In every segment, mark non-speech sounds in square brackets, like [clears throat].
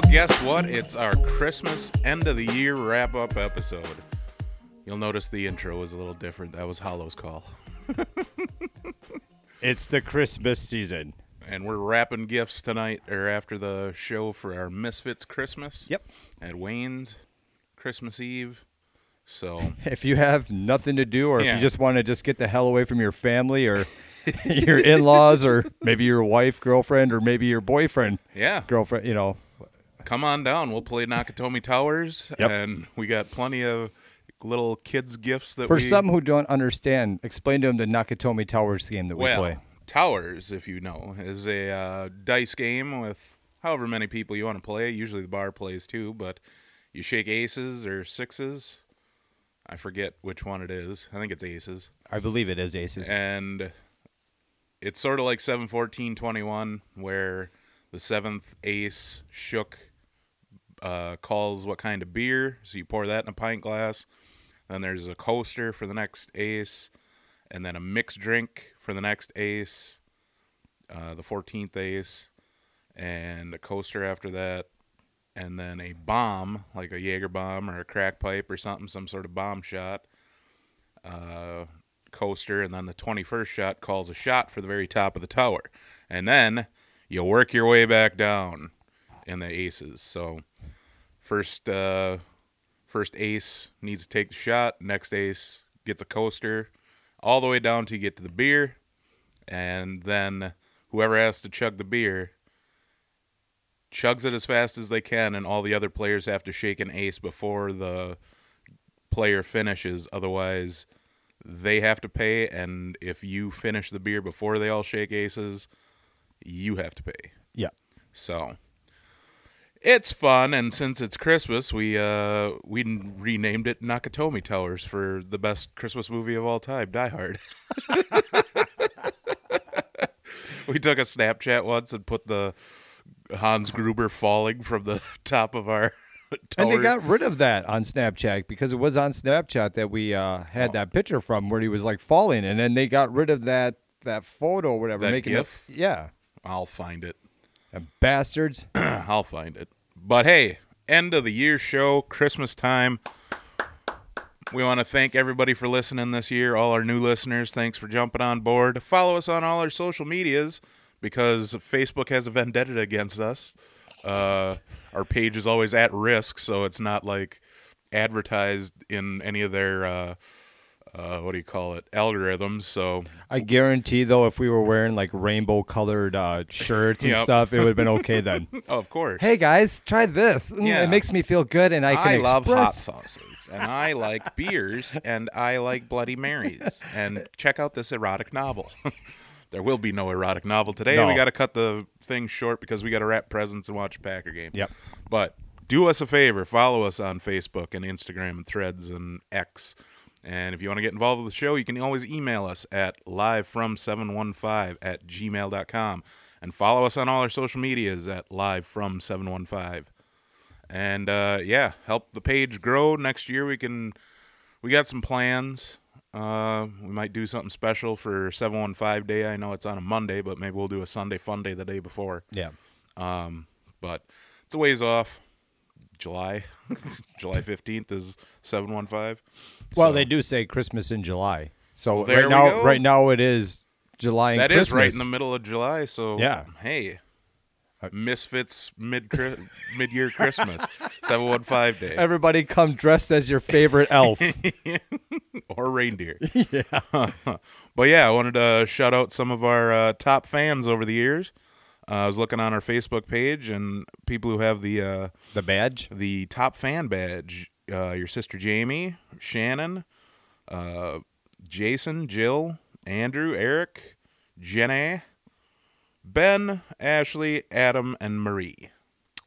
Well, guess what? It's our Christmas end of the year wrap up episode. You'll notice the intro was a little different. That was Hollow's call. [laughs] It's the Christmas season. And we're wrapping gifts tonight or after the show for our Misfits Christmas. Yep. At Wayne's Christmas Eve. So, [laughs] If you have nothing to do, or if you just want to just get the hell away from your family or [laughs] your in-laws, or maybe your wife, girlfriend, or maybe your boyfriend, yeah, girlfriend, you know, come on down. We'll play Nakatomi Towers. Yep. And we got plenty of little kids' gifts that for we. some who don't understand, explain to them the Nakatomi Towers game that we play. Towers, if you know, is a uh, dice game with however many people you want to play. Usually the bar plays too, but you shake aces or sixes. I forget which one it is. I think it's aces. I believe it is Aces. And it's sort of like 7 14 21, where the seventh ace shook uh, calls what kind of beer. So you pour that in a pint glass. Then there's a coaster for the next ace, and then a mixed drink for the next ace, uh, the 14th ace, and a coaster after that, and then a bomb, like a Jaeger bomb or a crack pipe or something, some sort of bomb shot uh, coaster, and then the 21st shot calls a shot for the very top of the tower. And then you work your way back down in the aces. So first uh, first ace needs to take the shot, next ace gets a coaster, all the way down to you get to the beer, and then whoever has to chug the beer chugs it as fast as they can, and all the other players have to shake an ace before the player finishes. Otherwise, they have to pay, and if you finish the beer before they all shake aces, you have to pay. yeah. So it's fun, and since it's Christmas, we uh we renamed it Nakatomi Towers for the best Christmas movie of all time, Die Hard. [laughs] we took a Snapchat once and put the Hans Gruber falling from the [laughs] top of our tower. [laughs] And they got rid of that on Snapchat because it was on Snapchat that we uh, had Oh. that picture from where he was like falling, and then they got rid of that that photo, or whatever. That making gif? It, yeah, I'll find it. Bastards. [clears throat] I'll find it. But hey, end of the year show, Christmas time. We want to thank everybody for listening this year. All our new listeners, thanks for jumping on board. Follow us on all our social medias because Facebook has a vendetta against us. Uh, our page is always at risk, so it's not like advertised in any of their uh, uh, what do you call it algorithms. So I guarantee though, if we were wearing like rainbow colored uh, shirts and Yep. stuff, it would have been [laughs] okay then. oh, of course, hey guys, try this. Mm, Yeah. It makes me feel good, and I I, can love hot sauces, and I like [laughs] beers, and I like Bloody Marys. And check out this erotic novel. [laughs] there will be no erotic novel today. No. We got to cut the thing short because we got to wrap presents and watch a Packer game. Yep. But do us a favor, follow us on Facebook and Instagram and Threads and X. And if you want to get involved with the show, you can always email us at livefrom715 at gmail.com. And follow us on all our social medias at livefrom715 and uh, yeah, help the page grow. Next year we can, we got some plans. Uh, we might do something special for 715 Day. I know it's on a Monday, but maybe we'll do a Sunday fun day the day before. Yeah. Um, but it's a ways off. July, [laughs] July 15th is 715. Well, So they do say Christmas in July. So Well, right now, go. right now it is July. And That is right in the middle of July. So Yeah. hey, Misfits mid mid year Christmas [laughs] 715 Day. Everybody come dressed as your favorite elf. [laughs] or reindeer. [laughs] yeah. but yeah, I wanted to shout out some of our uh, top fans over the years. Uh, I was looking on our Facebook page and people who have the uh, the badge. the top fan badge. Uh, your sister Jamie, Shannon, uh, Jason, Jill, Andrew, Eric, Jenna, Ben, Ashley, Adam, and Marie.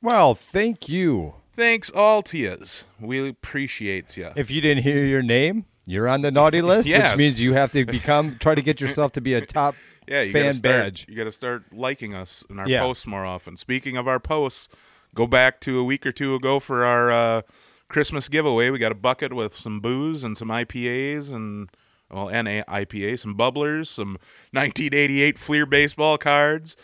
Well, thank you. Thanks all to yous. We appreciate you. If you didn't hear your name, you're on the naughty [laughs] list, Yes. which means you have to become try to get yourself to be a [laughs] top Yeah, fan start, badge. You got to start liking us in our Yeah. posts more often. Speaking of our posts, go back to a week or two ago for our uh, Christmas giveaway. We got a bucket with some booze and some IPAs and well, and IPA, some bubblers, some [laughs] 1988 Fleer baseball cards,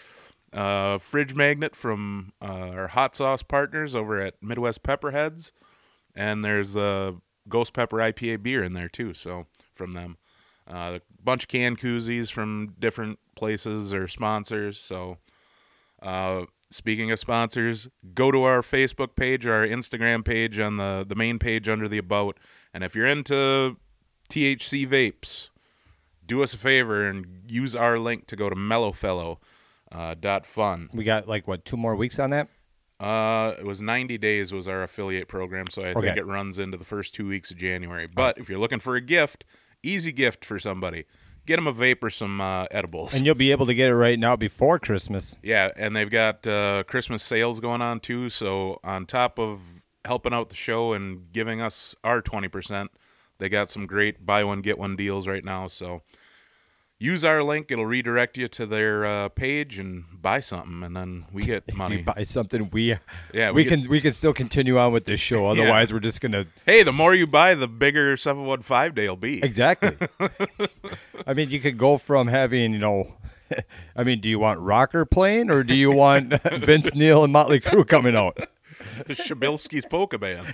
uh, fridge magnet from uh, our hot sauce partners over at Midwest Pepperheads, and there's a Ghost Pepper IPA beer in there too. So from them, uh, a bunch of can koozies from different places or sponsors. So uh, speaking of sponsors, go to our Facebook page or our Instagram page on the the main page under the about, and if you're into THC vapes, do us a favor and use our link to go to Mellowfellow uh, dot fun. We got like what two more weeks on that? Uh, it was 90 days was our affiliate program, so I think it runs into the first two weeks of January. But if you're looking for a gift, easy gift for somebody, get them a vape or some uh, edibles. And you'll be able to get it right now before Christmas. yeah, and they've got uh, Christmas sales going on too. So on top of helping out the show and giving us our 20%, they got some great buy one get one deals right now. So use our link; it'll redirect you to their uh, page and buy something, and then we get money. buy something, we Yeah, we, we can we can still continue on with this show. [laughs] Otherwise, we're just gonna Hey, the more you buy, the bigger 715 day will be. exactly. [laughs] I mean, you could go from having you know. [laughs] I mean, do you want Rocker playing or do you want Vince Neil and Motley Crue coming out? Shabilsky's polka band.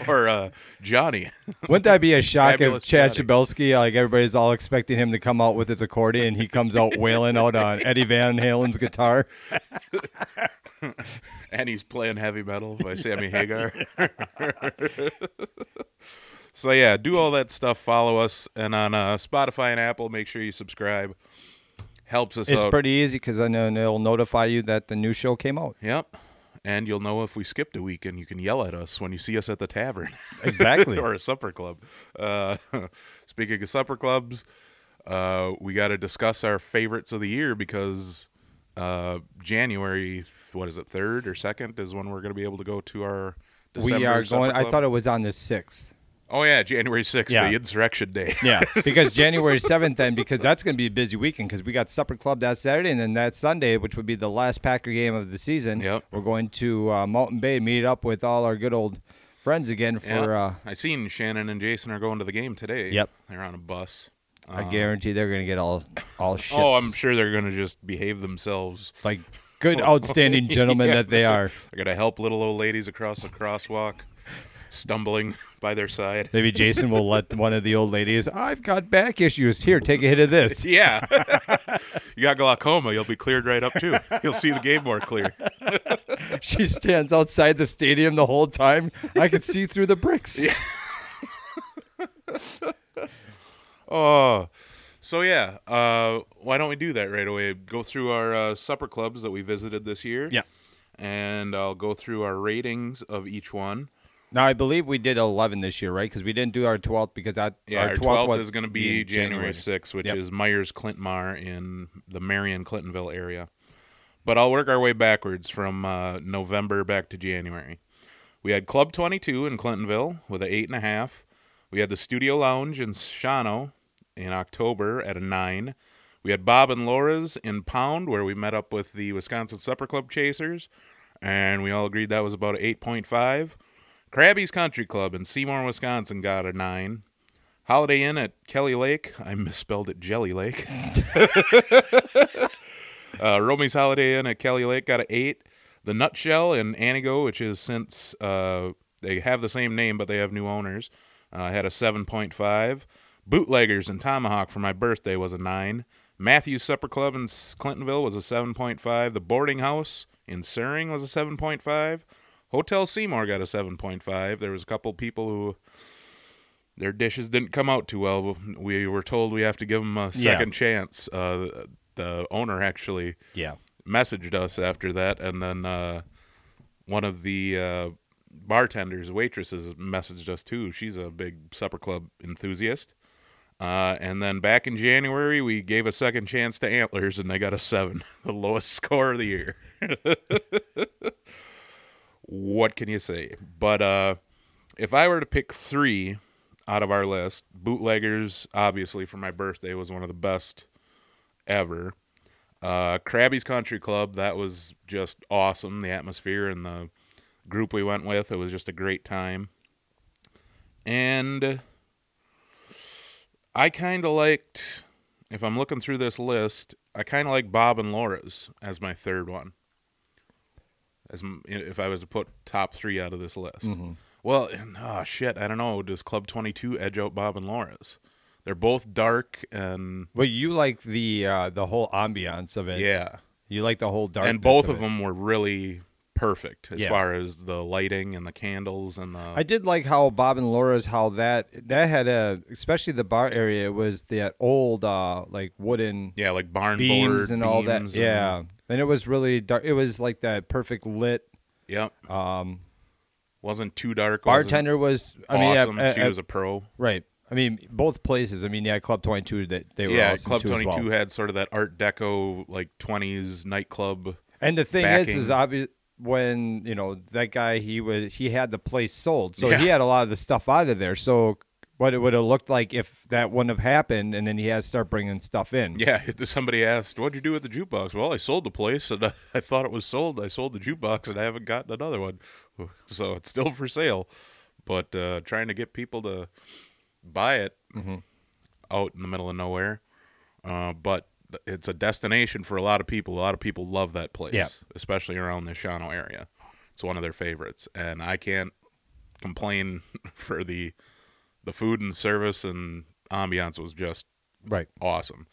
[laughs] or uh, Johnny. [laughs] Wouldn't that be a shock if Chad Johnny. Chabelsky, like everybody's all expecting him to come out with his accordion, and he comes out wailing out on Eddie Van Halen's guitar? [laughs] and he's playing heavy metal by Sammy Hagar. so yeah, do all that stuff. Follow us, and on uh, Spotify and Apple, make sure you subscribe. Helps us It's out. pretty easy because then it'll notify you that the new show came out. Yep. And you'll know if we skipped a week, and you can yell at us when you see us at the tavern. [laughs] Exactly. or a supper club. Uh, [laughs] speaking of supper clubs, uh, we got to discuss our favorites of the year because uh, January, what is it, third or second is when we're going to be able to go to our. December we are going. I thought it was on the sixth. Oh yeah, January sixth, Yeah. the insurrection day. [laughs] Yeah, [laughs] because January seventh, then because that's going to be a busy weekend because we got supper club that Saturday, and then that Sunday, which would be the last Packer game of the season. Yep. We're going to uh, Mountain Bay meet up with all our good old friends again for. Yeah. Uh, I seen Shannon and Jason are going to the game today. Yep. they're on a bus. I Uh, guarantee they're going to get all all [laughs] shit. Oh, I'm sure they're going to just behave themselves. like good, outstanding gentlemen Yeah. that they are. They're going to help little old ladies across the crosswalk, stumbling [laughs] by their side. Maybe Jason will let [laughs] one of the old ladies. I've got back issues. Here, take a hit of this. [laughs] Yeah. you got glaucoma, you'll be cleared right up too. You'll see the game more clear. She stands outside the stadium the whole time. I could see through the bricks. Yeah. Oh. So yeah, uh, why don't we do that right away? Go through our uh, supper clubs that we visited this year. Yeah. And I'll go through our ratings of each one. Now I believe we did eleven this year, right? Because we didn't do our twelfth because that Yeah, our 12th twelfth was is going to be January sixth, which Yep. is Myers Clintmar in the Marion Clintonville area. But I'll work our way backwards from uh, November back to January. We had Club Twenty Two in Clintonville with an eight and a half. We had the Studio Lounge in Shawano in October at a nine. We had Bob and Laura's in Pound where we met up with the Wisconsin Supper Club Chasers, and we all agreed that was about an eight point five. Krabby's Country Club in Seymour, Wisconsin got a nine. Holiday Inn at Kelly Lake. I misspelled it Jelly Lake. [laughs] uh, Romy's Holiday Inn at Kelly Lake got an eight. The Nutshell in Antigo, which is since uh, they have the same name but they have new owners, uh, had a 7.5. Bootleggers in Tomahawk for my birthday was a 9. Matthews Supper Club in Clintonville was a 7.5. The Boarding House in Suring was a 7.5. Hotel Seymour got a 7.5. There was a couple people who their dishes didn't come out too well. We were told we have to give them a Yeah. second chance. Uh, the owner actually Yeah. messaged us after that, and then uh, one of the uh, bartenders, waitresses, messaged us too. She's a big supper club enthusiast. Uh, and then back in January, we gave a second chance to Antlers, and they got a seven, [laughs] the lowest score of the year. [laughs] what can you say? But uh, if I were to pick three out of our list, Bootleggers, obviously for my birthday, was one of the best ever. Uh, Krabby's Country Club, that was just awesome. The atmosphere and the group we went with, it was just a great time. And I kind of liked, if I'm looking through this list, I kind of like Bob and Laura's as my third one. As if I was to put top three out of this list. Mm-hmm. Well, and, oh shit, I don't know. Does Club Twenty Two edge out Bob and Laura's? They're both dark and Well, you like the uh, the whole ambiance of it. yeah, You like the whole dark. and both of it. them were really perfect as Yeah. far as the lighting and the candles and the I did like how Bob and Laura's how that that had a especially the bar area was that old uh like wooden yeah, like barn beams board and all that. beams Yeah, and it was really dark. It was like that perfect lit. yep. Um, Wasn't too dark. bartender was. I mean, awesome. uh, she uh, was a pro. right. I mean, both places. I mean, yeah, Club Twenty Two that they were Yeah, awesome Club Twenty Two well. had sort of that Art Deco like twenties nightclub. And the thing is, is obvious when you know that guy he was he had the place sold, so Yeah. he had a lot of the stuff out of there. So what it would have looked like if that wouldn't have happened, and then he had to start bringing stuff in. Yeah, somebody asked, "What'd you do with the jukebox?" Well, I sold the place, and I, [laughs] I thought it was sold. I sold the jukebox, and I haven't gotten another one, [laughs] so it's still for sale. But uh, trying to get people to buy it Mm-hmm. out in the middle of nowhere. Uh, but it's a destination for a lot of people. A lot of people love that place, Yeah. especially around the Shawano area. It's one of their favorites, and I can't complain [laughs] for the the food and service and ambiance was just Right. awesome.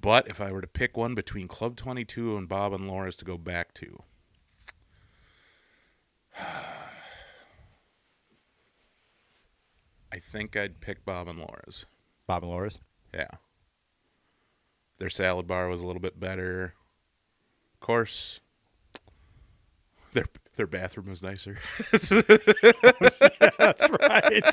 But if I were to pick one between Club 22 and Bob and Laura's to go back to, [sighs] I think I'd pick Bob and Laura's. Bob and Laura's. Yeah. Their salad bar was a little bit better. Of course, their their bathroom was nicer. [laughs] That's right.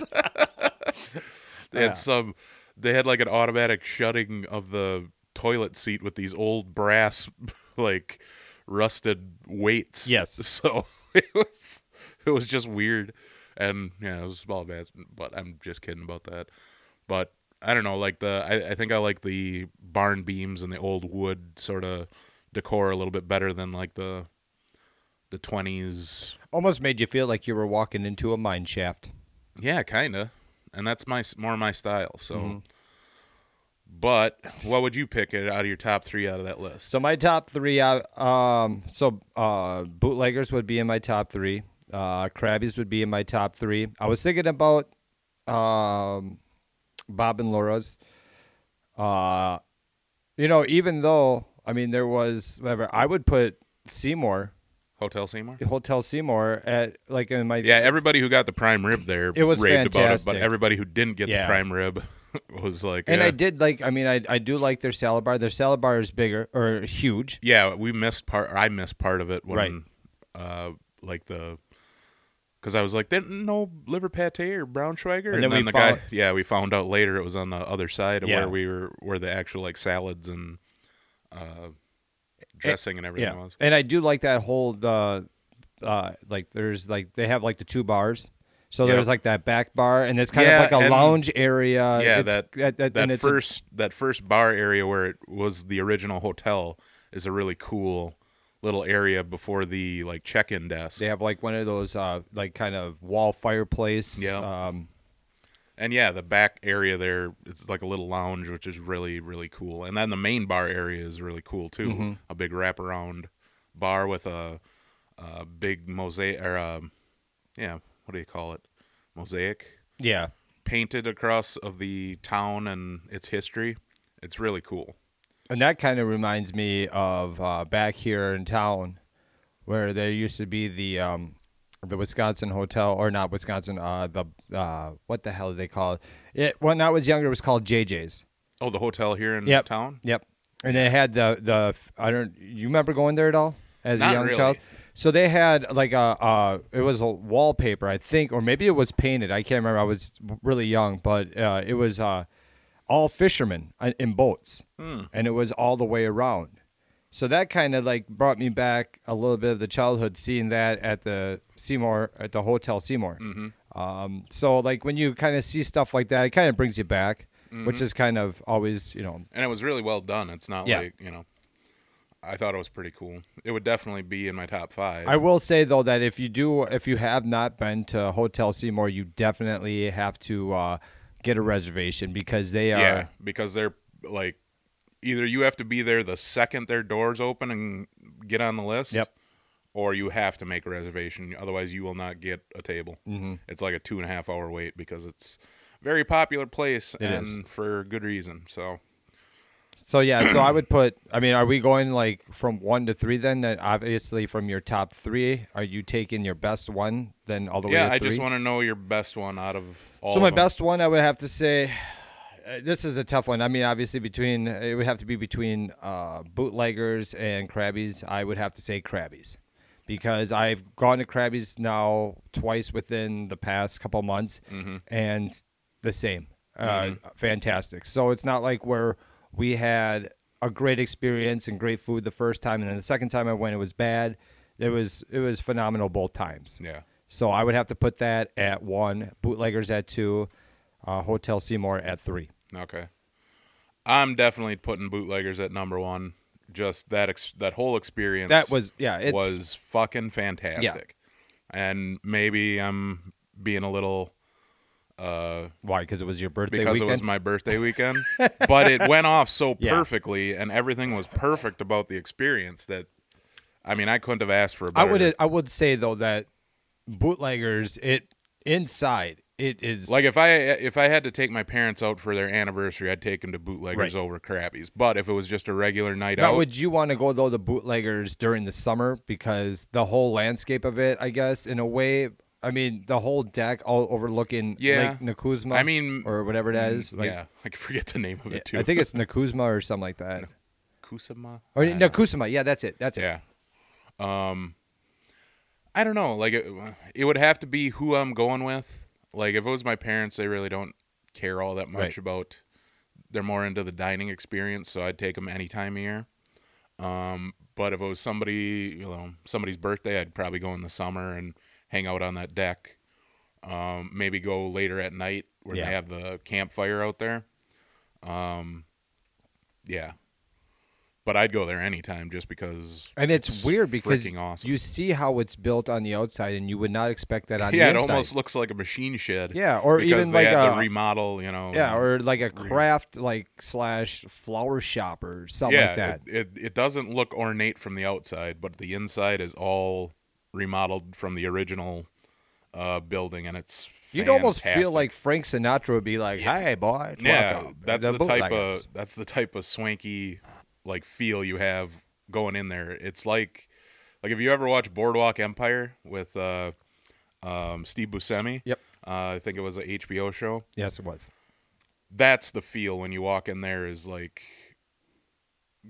They had some. They had like an automatic shutting of the toilet seat with these old brass, [laughs] like rusted weights. Yes. [laughs] So it was it was just weird, and yeah, it was a small bath. But I'm just kidding about that. But I don't know, like the I, I think I like the barn beams and the old wood sort of decor a little bit better than like the the twenties. Almost made you feel like you were walking into a mine shaft. Yeah, kind of, and that's my more my style. So. Mm-hmm. But what would you pick it out of your top three out of that list? So my top three, uh, um, so uh, bootleggers would be in my top three. Uh, Krabby's would be in my top three. I was thinking about um, Bob and Laura's. Uh, you know, even though I mean there was whatever, I would put Seymour, Hotel Seymour. Hotel Seymour, at like in my Yeah, everybody who got the prime rib there It was raved about it, but everybody who didn't get Yeah. the prime rib [laughs] was like, And eh. I did like. I mean, I I do like their salad bar. Their salad bar is bigger or huge. yeah, we missed part. Or I missed part of it when, Right. uh, like the, because I was like, there no liver pate or braunschweiger, and, then then, the found- guy, yeah, we found out later it was on the other side of Yeah. where we were, where the actual like salads and, uh, dressing and everything Yeah, was. and I do like that whole the, uh, like there's like they have like the two bars. So Yep. there's like that back bar, and it's kind Yeah, of like a and- lounge area. yeah, It's- that that, and it's a- first that first bar area where it was the original hotel is a really cool little area before the like check-in desk. they have like one of those uh, like kind of wall fireplace. Yeah. Um, And yeah, the back area there it's like a little lounge which is really really cool. And then the main bar area is really cool too. Mm-hmm. A big wraparound bar with a, a big mosaic or um yeah, what do you call it? Mosaic yeah. painted across of the town and its history. It's really cool. And that kind of reminds me of uh, back here in town, where there used to be the um, the Wisconsin Hotel, or not Wisconsin, uh, the uh, what the hell do they call it? It when I was younger, it was called JJ's. Oh, the hotel here in Yep. town? Yep. And they had the the I don't you remember going there at all as Not a young really. child? So they had like a uh it was a wallpaper I think or maybe it was painted. I can't remember. I was really young, but uh it was uh all fishermen uh, in boats. Hmm. And it was all the way around. So that kind of like brought me back a little bit of the childhood seeing that at the Seymour at the Hotel Seymour. Mm-hmm. Um, so like when you kind of see stuff like that, it kind of brings you back, Mm-hmm. which is kind of always you know And it was really well done. It's not Yeah. like, you know, I thought it was pretty cool. It would definitely be in my top five. I will say though that if you do, if you have not been to Hotel Seymour, you definitely have to uh, get a reservation because they are. yeah, because they're like either you have to be there the second their doors open and get on the list. Yep. Or you have to make a reservation. Otherwise, you will not get a table. Mhm. It's like a two and a half hour wait because it's a very popular place It and is. for good reason. So So yeah, so I would put. I mean, are we going like from one to three? Then that obviously from your top three, are you taking your best one? Then all the way yeah, I just want to know your best one out of all. so my best one, I would have to say, uh, this is a tough one. I mean, obviously between it would have to be between uh, bootleggers and Krabbies. I would have to say Krabbies because I've gone to Krabbies now twice within the past couple months, Mm-hmm. and the same, uh, fantastic. So it's not like where we had a great experience and great food the first time, and then the second time I went, it was bad. It was it was phenomenal both times. Yeah. So I would have to put that at one, bootleggers at two, uh, Hotel Seymour at three. Okay. I'm definitely putting bootleggers at number one. Just that ex- that whole experience. That was yeah, it's was fucking fantastic. And maybe I'm being a little uh why because it was your birthday because weekend. it was my birthday weekend, [laughs] but it went off so Yeah. perfectly and everything was perfect about the experience that I mean, I couldn't have asked for a I better. would I would say though that bootleggers it inside it is Like if I if I had to take my parents out for their anniversary, I'd take them to bootleggers Right. over Krabbies. But if it was just a regular night Now, out, would you want to go though the bootleggers during the summer because the whole landscape of it, I guess, in a way. I mean, the whole deck all overlooking Yeah. Lake Nakuzma. I mean, or whatever that is. Like, yeah, [laughs] I forget the name of it too. I think it's Nakuzma or something like that. Kusama. Or I. Yeah, that's it. That's it. Yeah. Um, I don't know. Like it, it would have to be who I'm going with. Like if it was my parents, they really don't care all that much Right. about. They're more into the dining experience, so I'd take them any time of year. Um, but if it was somebody, you know, somebody's birthday, I'd probably go in the summer and hang out on that deck. Um, maybe go later at night where Yeah. they have the campfire out there. Um, yeah. But I'd go there anytime just because. And it's, weird because awesome. you see how it's built on the outside, and you would not expect that on the yeah, it almost looks like a machine shed. Yeah, or because even they like had a remodel, you know. yeah, or like a craft like slash flower shop or something yeah, like that. It, it it doesn't look ornate from the outside, but the inside is all remodeled from the original uh, building, and it's You'd almost feel like Frank Sinatra would be like, "Hey, boy, yeah, that's the, type of that's the type of swanky like feel you have going in there. It's like like if you ever watch Boardwalk Empire with uh, um, Steve Buscemi. Yep. Uh, I think it was a HBO show. Yes, it was. that's the feel when you walk in there is like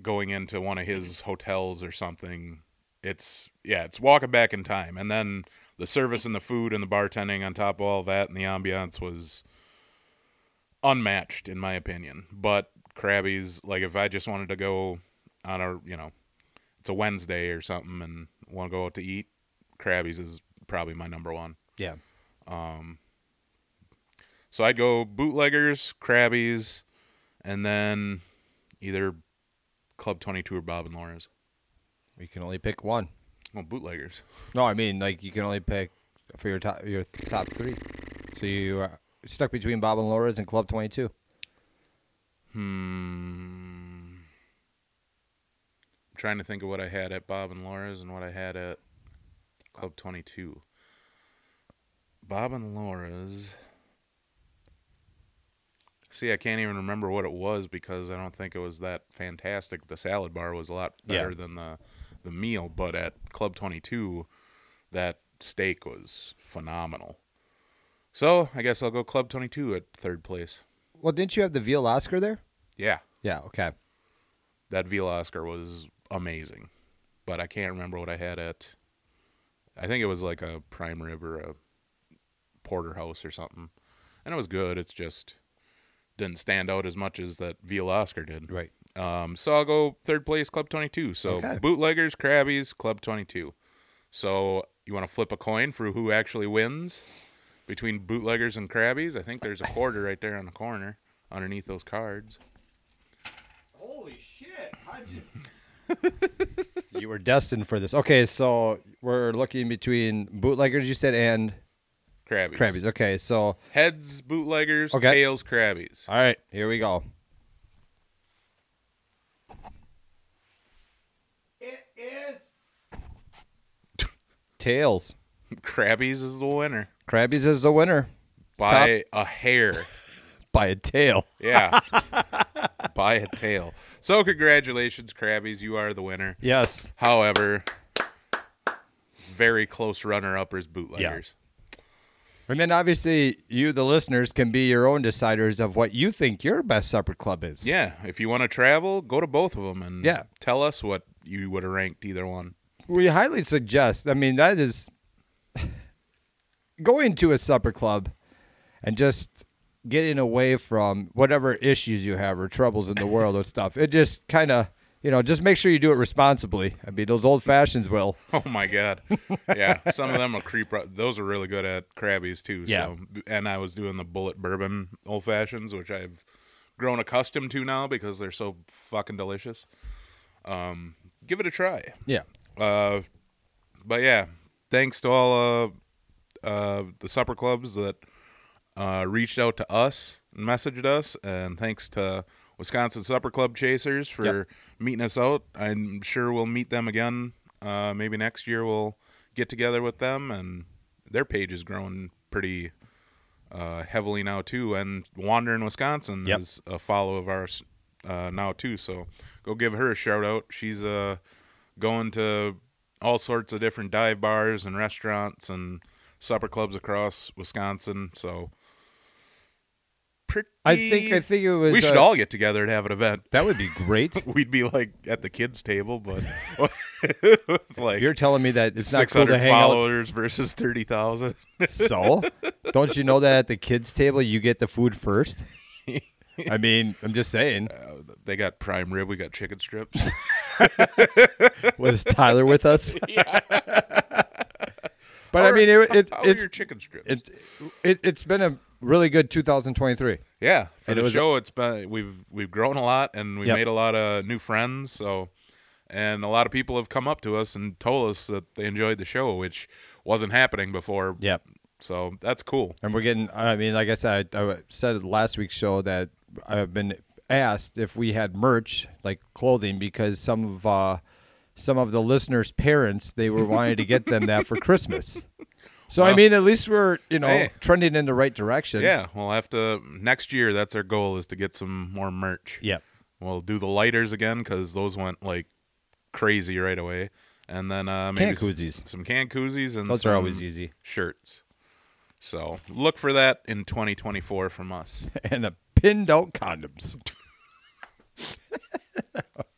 going into one of his hotels or something it's yeah it's walking back in time and then the service and the food and the bartending on top of all that and the ambiance was unmatched in my opinion but krabby's like if i just wanted to go on a you know it's a wednesday or something and want to go out to eat krabby's is probably my number one Yeah. Um. so I'd go bootleggers, Krabbies, and then either Club 22 or Bob and Laura's. You can only pick one. Well, bootleggers. [laughs] No, I mean like you can only pick for your top your top three. So you are stuck between Bob and Laura's and Club Twenty Two. Hmm. I'm trying to think of what I had at Bob and Laura's and what I had at Club 22. Bob and Laura's. See, I can't even remember what it was because I don't think it was that fantastic. The salad bar was a lot Yeah. better than the the meal, but at Club 22, that steak was phenomenal. So, I guess I'll go Club 22 at third place. Well, didn't you have the veal Oscar there? Yeah. Yeah. Okay. that veal Oscar was amazing, but I can't remember what I had at. I think it was like a prime rib or a porterhouse or something, and it was good. It's just didn't stand out as much as that veal Oscar did. Right. Um, so I'll go third place, Club Twenty Two. So Okay. bootleggers, Krabbies, Club Twenty Two. So you want to flip a coin for who actually wins between bootleggers and crabbies. I think there's a quarter right there on the corner underneath those cards. Holy shit! How'd you? [laughs] you were destined for this. Okay, so we're looking between bootleggers. You said and crabbies. Crabbies. Okay, so heads bootleggers, Okay. tails crabbies. all right, here we go. It is. Tails. [laughs] crabbies is the winner. Krabby's is the winner by a hair. [laughs] by a tail. Yeah, [laughs] by a tail. So congratulations, Krabby's. You are the winner. Yes. However, very close runner-up is bootleggers. And then obviously you, the listeners, can be your own deciders of what you think your best supper club is. Yeah, if you want to travel, go to both of them and Yeah. tell us what you would have ranked either one. We highly suggest. I mean, that is going to a supper club and just getting away from whatever issues you have or troubles in the [laughs] world or stuff. It just kind of, you know, just make sure you do it responsibly. I mean, those old fashions will. [laughs] Oh my god, yeah. [laughs] Some of them will creep. Up. Those are really good at Krabby's too. Yeah. So, and I was doing the Bulleit bourbon old fashions, which I've grown accustomed to now because they're so fucking delicious. Um, give it a try. Yeah. Uh, but yeah, thanks to all uh, uh, the supper clubs that uh, reached out to us and messaged us, and thanks to Wisconsin Supper Club Chasers for Yep. meeting us out. I'm sure we'll meet them again. Uh, maybe next year we'll get together with them, and their page is growing pretty uh, heavily now too. And Wandering Wisconsin Yep. is a follow of ours uh, now too. So go give her a shout out. She's uh, going to all sorts of different dive bars and restaurants and supper clubs across Wisconsin. So pretty. I think I think it was. we should uh, all get together and have an event. That would be great. [laughs] We'd be like at the kids' table, but [laughs] like You're telling me that it's not six cool to hundred hang out. followers versus thirty thousand. [laughs] So, don't you know that at the kids' table you get the food first? I mean, I'm just saying. they got prime rib. We got chicken strips. Was Tyler with us? But I mean, it, it, How it's your chicken strips? it, it it's been a really good 2023. Yeah, for And it the was- show, it's been we've we've grown a lot and we Yep. made a lot of new friends. So, and a lot of people have come up to us and told us that they enjoyed the show, which wasn't happening before. Yep. So that's cool. And we're getting. I mean, like I said, I, I said at last week's show that I've been asked if we had merch like clothing because some of uh, some of the listeners' parents they were wanting to get them that for [laughs] Christmas. So I mean, at least we're you know hey. trending in the right direction. Yeah, we'll have to next year. That's our goal is to get some more merch. Yep. We'll do the lighters again because those went like crazy right away, and then uh, maybe Can koozies. some can koozies, and Those some are always easy. shirts. So look for that in 2024 from us. [laughs] And a pinned out condoms. [laughs]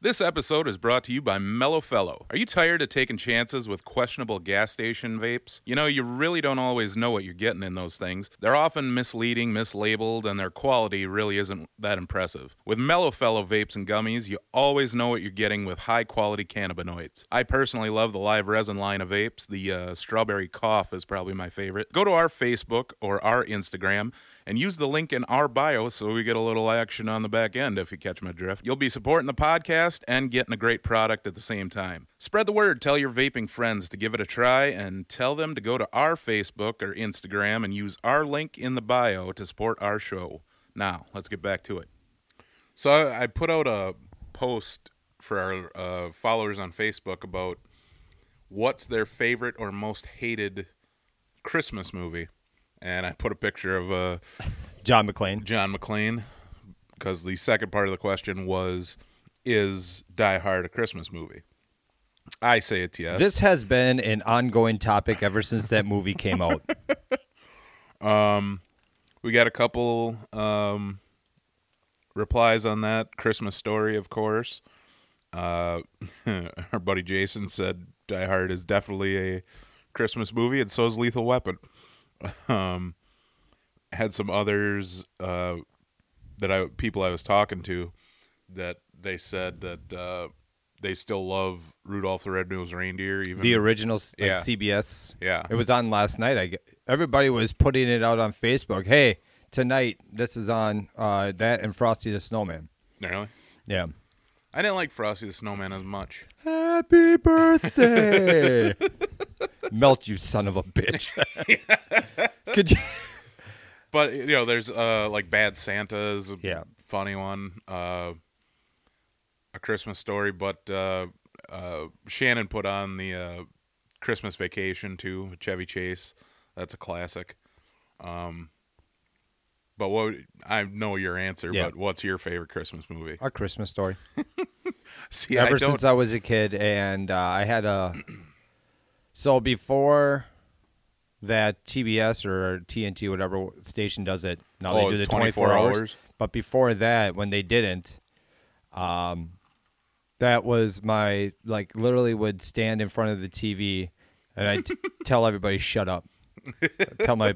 This episode is brought to you by Mellow Fellow. Are you tired of taking chances with questionable gas station vapes? You know, you really don't always know what you're getting in those things. They're often misleading, mislabeled, and their quality really isn't that impressive. With Mellow Fellow vapes and gummies, you always know what you're getting with high quality cannabinoids. I personally love the live resin line of vapes. The uh, strawberry cough is probably my favorite. Go to our Facebook or our Instagram and use the link in our bio so we get a little action on the back end if you catch my drift. You'll be supporting the podcast and getting a great product at the same time. Spread the word, tell your vaping friends to give it a try, and tell them to go to our Facebook or Instagram and use our link in the bio to support our show. Now, let's get back to it. So I put out a post for our uh, followers on Facebook about what's their favorite or most hated Christmas movie. And I put a picture of uh, John McClane. John McClane because the second part of the question was is Die Hard a Christmas movie? I say it's yes. This has been an ongoing topic ever since that movie came out. [laughs] um, we got a couple um, replies on that Christmas story, of course. Uh, [laughs] our buddy Jason said Die Hard is definitely a Christmas movie, and so is Lethal Weapon. [laughs] Um, had some others uh, that I people I was talking to that they said that uh, they still love Rudolph the Red-Nosed Reindeer. Even the original like Yeah. CBS. Yeah. It was on last night. I everybody was putting it out on Facebook. Hey, tonight this is on uh, that and Frosty the Snowman. really. Yeah. I didn't like Frosty the Snowman as much. Happy birthday! [laughs] Melt you son of a bitch. [laughs] Could you? But you know, there's uh like Bad Santa is a Yeah. funny one. Uh A Christmas Story, but uh uh Shannon put on the uh Christmas Vacation too, Chevy Chase. That's a classic. Um, but what I know your answer, Yeah. but what's your favorite Christmas movie? A Christmas story. [laughs] See, Ever don't. since I was a kid, and uh, I had a. So before that TBS or TNT, whatever station does it, now Oh, they do the 24 24 hours. hours? But before that, when they didn't, um, that was my like literally would stand in front of the TV, and I would [laughs] tell everybody shut up. tell my,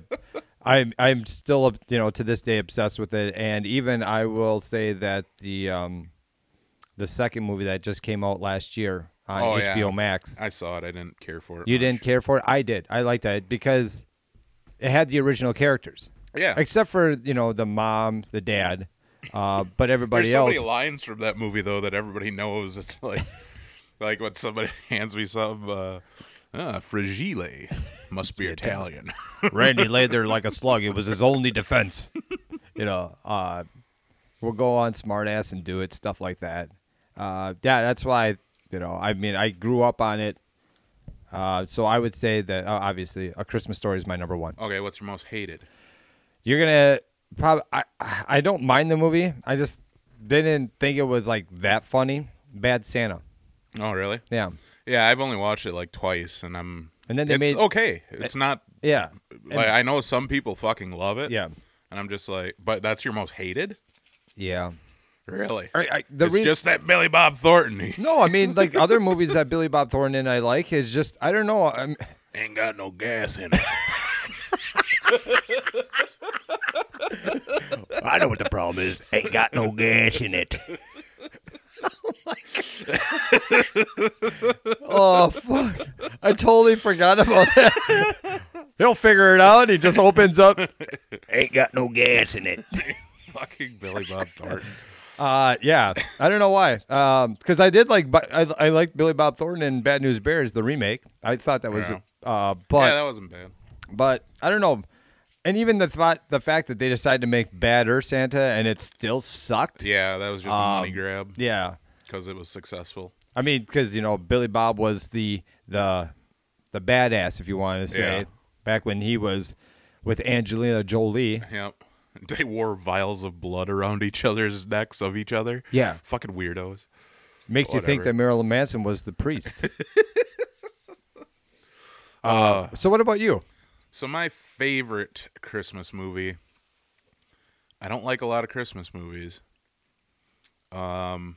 I'm I'm still you know to this day obsessed with it, and even I will say that the um, the second movie that just came out last year on Oh, HBO yeah. Max. I saw it. I didn't care for it. you much. didn't care for it. I did. I liked it because it had the original characters, Yeah. except for you know the mom, the dad, uh, but everybody There's so else. many lines from that movie though that everybody knows. It's like, [laughs] like when somebody [laughs] hands me some, uh, ah, fragile, must be Italian. [laughs] Randy lay there like a slug. It was his only defense. you know, uh, we'll go on smartass and do it, stuff like that. Uh, yeah, that's why, you know, I mean, I grew up on it. Uh, so I would say that uh, obviously A Christmas Story is my number one. okay, what's your most hated? You're gonna probably. I I don't mind the movie. I just didn't think it was like that funny. Bad Santa. Oh, really? Yeah, Yeah, I've only watched it like twice, and I'm. And then they it's made- okay. It's not yeah, And- like I know some people fucking love it. yeah, and I'm just like, but that's your most hated, yeah. Really? I, I, the it's rea- just that Billy Bob Thornton. [laughs] No, I mean like other movies that Billy Bob Thornton and I like is just I don't know. I'm, ain't got no gas in it. [laughs] [laughs] I know what the problem is. Ain't got no gas in it. oh fuck! I totally forgot about that. He'll figure it out. He just opens up. Ain't got no gas in it. fucking Billy Bob Thornton. Uh, yeah. I don't know why. Um, because I did like, but I I liked Billy Bob Thornton in Bad News Bears the remake. I thought that was, Yeah. uh, but yeah, that wasn't bad. but I don't know. And even the thought, the fact that they decided to make Badder Santa and it still sucked. Yeah, that was just a money Um, grab Yeah. because it was successful. I mean, because you know Billy Bob was the the the badass, if you want to say, Yeah. back when he was with Angelina Jolie. Yep. [laughs] They wore vials of blood around each other's necks of each other. Yeah, Fucking weirdos. makes you think that Marilyn Manson was the priest. [laughs] uh, so what about you? So my favorite Christmas movie. I don't like a lot of Christmas movies. Um,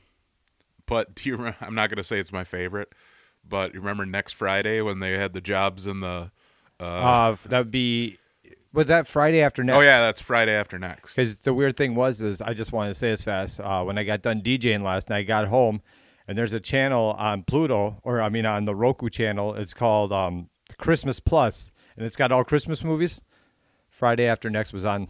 but [laughs] do you? Remember, I'm not gonna say it's my favorite, but you remember next Friday when they had the jobs in the. Uh, that would be was that Friday after next? Oh yeah, that's Friday after next. Because the weird thing was is I just wanted to say this fast. Uh, when I got done DJing last night, I got home, and there's a channel on Pluto, or I mean on the Roku channel. It's called um, Christmas Plus, and it's got all Christmas movies. Friday after next was on.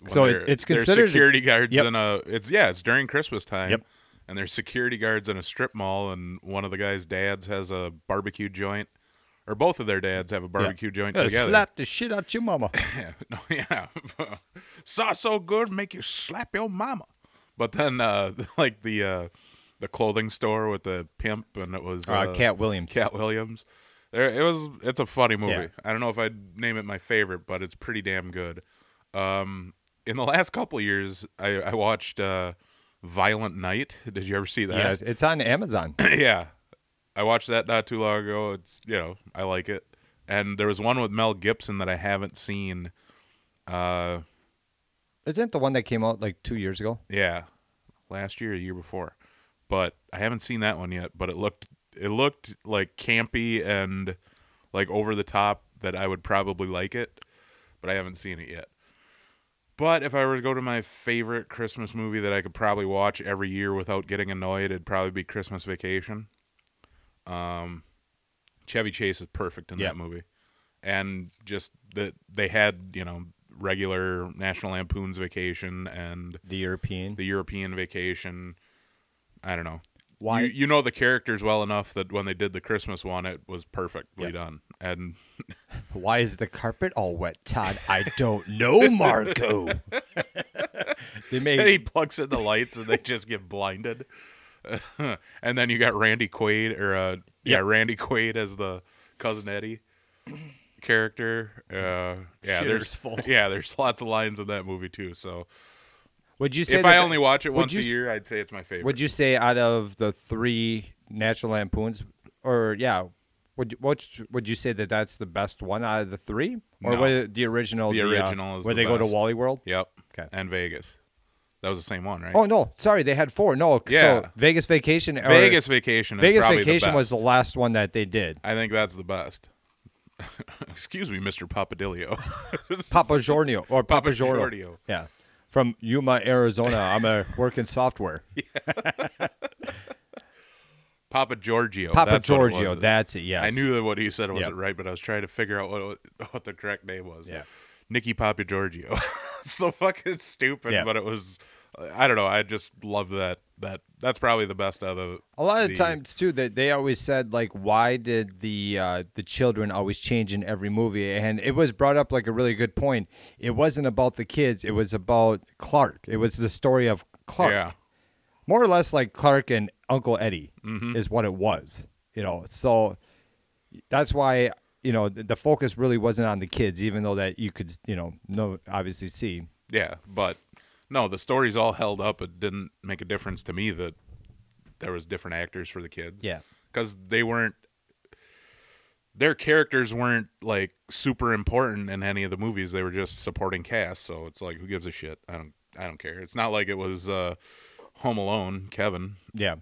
When so it, it's considered security guards Yep. in a. It's yeah, it's during Christmas time. Yep. And there's security guards in a strip mall, and one of the guys' dads has a barbecue joint, or both of their dads have a barbecue joint together. Slap the shit out your mama. Yeah, [laughs] no, yeah. [laughs] Sauce so good, make you slap your mama. But then, uh, [laughs] like the uh, the clothing store with the pimp, and it was Uh, Katt Williams. Katt Williams. There, it was. It's a funny movie. Yeah. I don't know if I'd name it my favorite, but it's pretty damn good. Um, in the last couple of years, I, I watched uh, Violent Night. Did you ever see Yeah, that? it's on Amazon. yeah, I watched that not too long ago. It's you know I like it. And there was one with Mel Gibson that I haven't seen. Uh, Isn't it the one that came out like two years ago? yeah, last year, a year before, but I haven't seen that one yet. But it looked it looked like campy and like over the top that I would probably like it, but I haven't seen it yet. But if I were to go to my favorite Christmas movie that I could probably watch every year without getting annoyed, it'd probably be Christmas Vacation. Um, Chevy Chase is perfect in Yeah. that movie, and just that they had you know regular National Lampoon's Vacation and The European. the European Vacation. I don't know. Why- You, you know the characters well enough that when they did the Christmas one, it was perfectly Yeah. done. And [laughs] Why is the carpet all wet, Todd? I don't know, Margo. [laughs] they made and he plugs in the lights and they just get blinded. [laughs] and then you got Randy Quaid or uh, yeah, Yep. Randy Quaid as the cousin Eddie [clears throat] character. Uh, yeah, there's full. [laughs] yeah, there's lots of lines in that movie too. So Would you say if I the- only watch it once you a year, I'd say it's my favorite. Would you say out of the three National Lampoons, or yeah, would you, which would you say that that's the best one out of the three, or No. it the original? The uh, original is where the they go to. Wally World. Yep. Okay. And Vegas. That was the same one, right? Oh no, sorry, they had four. No, Yeah. so Vegas Vacation. Vegas Vacation. Is Vegas probably Vacation the was the last one that they did. I think that's the best. [laughs] Excuse me, Mr. Papadilio. [laughs] Papa Giorgio or Papa, Papa. Yeah, from Yuma, Arizona. I'm a [laughs] working software. Papa Giorgio. Papa that's it Giorgio. was. That's it. Yes. I knew that what he said wasn't Yep. right, but I was trying to figure out what what the correct name was. Yeah. Nicky Papa Giorgio. so fucking stupid, Yeah. but it was. I don't know. I just love that. That that's probably the best out of A lot of the- times too, that they always said like, why did the uh, the children always change in every movie? And it was brought up like a really good point. It wasn't about the kids; it was about Clark. It was the story of Clark, Yeah. more or less like Clark and Uncle Eddie Mm-hmm. is what it was. You know, so that's why you know the, the focus really wasn't on the kids, even though that you could you know no obviously see. Yeah, but no, the story's all held up. It didn't make a difference to me that there was different actors for the kids. Yeah. because they weren't. Their characters weren't like super important in any of the movies. They were just supporting cast. So it's like, who gives a shit? I don't. I don't care. It's not like it was uh, Home Alone, Kevin, Yeah,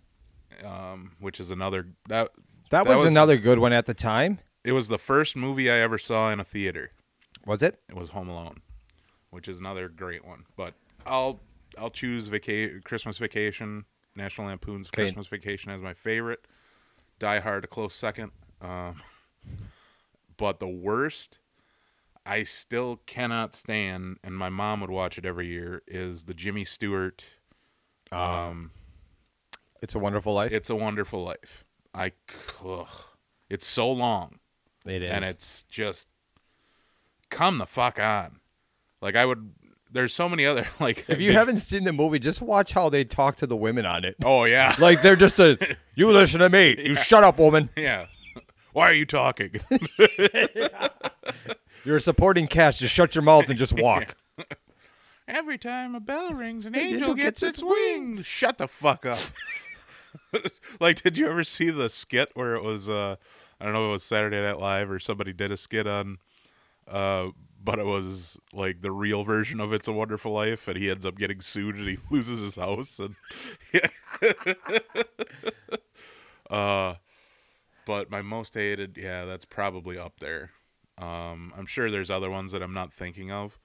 um, which is another that that, That was, was- another good one at the time. it was the first movie I ever saw in a theater. Was it? It was Home Alone, which is another great one. But I'll I'll choose vaca- Christmas Vacation, National Lampoon's Okay. Christmas Vacation as my favorite. Die Hard a close second. Um, [laughs] but the worst, I still cannot stand, and my mom would watch it every year. Is the Jimmy Stewart? Um, It's a Wonderful Life. It's a Wonderful Life. I, ugh. it's so long it is. and it's just come the fuck on. Like I would. There's so many other [laughs] like. If you [laughs] haven't seen the movie, just watch how they talk to the women on it. Oh yeah, [laughs] Like they're just a, you listen to me. You shut up, woman. yeah. Why are you talking? You're a supporting cast. Just shut your mouth and just walk. Every time a bell rings, an angel gets gets its its wings. Shut the fuck up. like, did you ever see the skit where it was? uh I don't know if it was Saturday Night Live or somebody did a skit on. uh but it was like the real version of "It's a Wonderful Life," and he ends up getting sued, and he [laughs] loses his house. And [laughs] uh, but my most hated, yeah, that's probably up there. Um, I'm sure there's other ones that I'm not thinking of.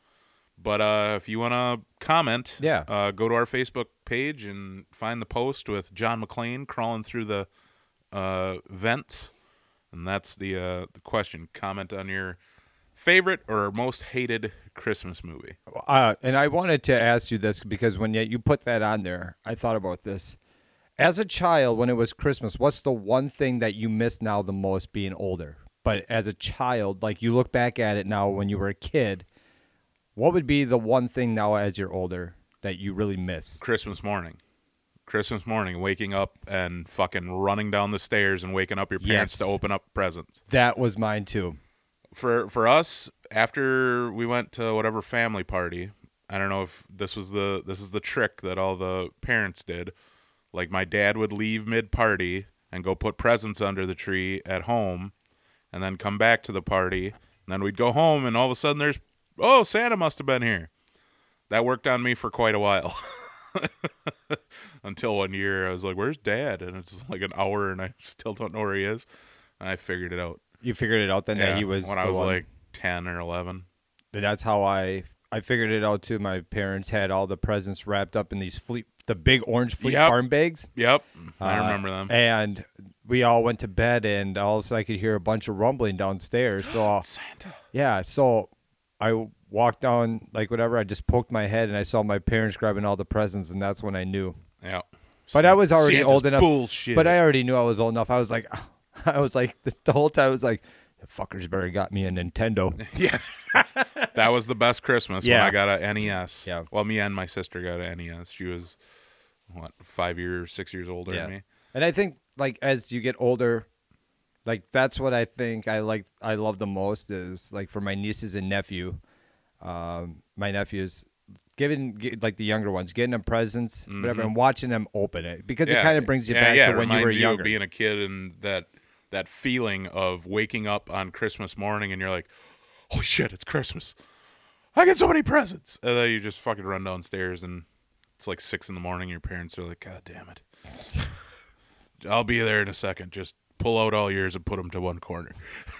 But uh, if you want to comment, Yeah. uh, go to our Facebook page and find the post with John McClane crawling through the uh, vents, and that's the uh, the question. Comment on your favorite or most hated Christmas movie. Uh, and I wanted to ask you this because when you, put that on there, I thought about this. As a child, when it was Christmas, what's the one thing that you miss now the most being older? But as a child, like you look back at it now when you were a kid, what would be the one thing now as you're older that you really miss? Christmas morning. Christmas morning, waking up and fucking running down the stairs and waking up your parents Yes. to open up presents. That was mine too. For for us, after we went to whatever family party, I don't know if this was the this is the trick that all the parents did. Like my dad would leave mid party and go put presents under the tree at home and then come back to the party. And then we'd go home and all of a sudden there's oh, Santa must have been here. That worked on me for quite a while. [laughs] Until one year I was like, Where's dad? And it's like an hour and I [laughs] still don't know where he is. And I figured it out. You figured it out then that he was when the I was one. like ten or eleven. That's how I I figured it out too. My parents had all the presents wrapped up in these fleet, the big orange fleet Yep. farm bags. Yep, I Uh, remember them. And we all went to bed, and all of a sudden I could hear a bunch of rumbling downstairs. So [gasps] Santa. yeah, so I walked down like whatever. I just poked my head, and I saw my parents grabbing all the presents, and that's when I knew. Yeah. But I was already Santa's old enough. Bullshit. But I already knew I was old enough. I was like, [laughs] I was like the, the whole time. I was like, the fuckers better got me a Nintendo. [laughs] yeah, that was the best Christmas Yeah. when I got a NES. Yeah. Well, me and my sister got a NES. She was what five years, six years older Yeah. than me. And I think like as you get older, like that's what I think I like. I love the most is like for my nieces and nephew, um, my nephews giving like the younger ones getting them presents, whatever, and watching them open it because it kind of brings you Mm-hmm. yeah, back yeah, to when you were of younger. being a kid and that that feeling of waking up on Christmas morning and you're like, "Holy shit, it's Christmas! I get so many presents!" And then you just fucking run downstairs and it's like six in the morning. Your parents are like, "God damn it, [laughs] I'll be there in a second. Just pull out all yours and put them to one corner."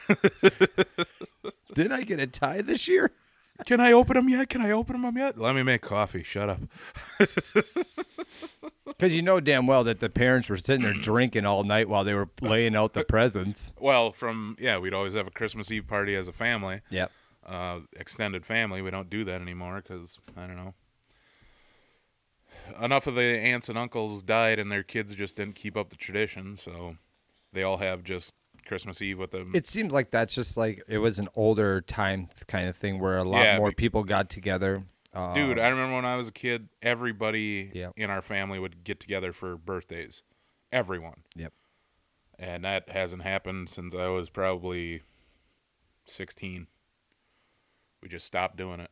[laughs] Did I get a tie this year? Can I open them yet? Can I open them yet? Let me make coffee. Shut up. [laughs] Because you know damn well that the parents were sitting there drinking all night while they were laying out the presents. Well, from yeah, we'd always have a Christmas Eve party as a family. Yep. uh, extended family. We don't do that anymore because I don't know. Enough of the aunts and uncles died, and their kids just didn't keep up the tradition. So they all have just Christmas Eve with them. It seems like that's just like it was an older time kind of thing where a lot Yeah, more be- people got together. Uh, Dude, I remember when I was a kid, everybody in our family would get together for birthdays. Everyone. Yep. And that hasn't happened since I was probably 16. We just stopped doing it.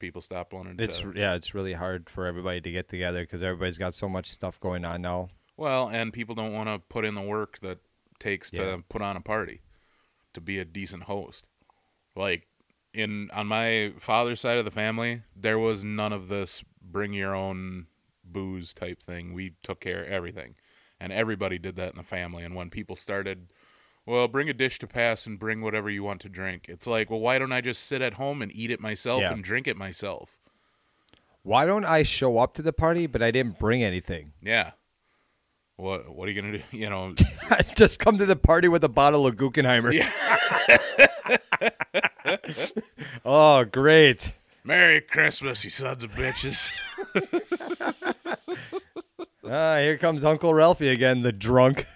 People stopped wanting to. It's yeah, it's really hard for everybody to get together because everybody's got so much stuff going on now. Well, and people don't want to put in the work that takes to put on a party, to be a decent host. Like in on my father's side of the family, there was none of this bring your own booze type thing. We took care of everything. And everybody did that in the family. And when people started, well, bring a dish to pass and bring whatever you want to drink. It's like, well, why don't I just sit at home and eat it myself Yeah. and drink it myself? Why don't I show up to the party but I didn't bring anything? Yeah. What what are you gonna do? [laughs] You know, [laughs] Just come to the party with a bottle of Guckenheimer. [laughs] oh, great. Merry Christmas, you sons of bitches. Ah, here comes Uncle Ralphie again, the drunk.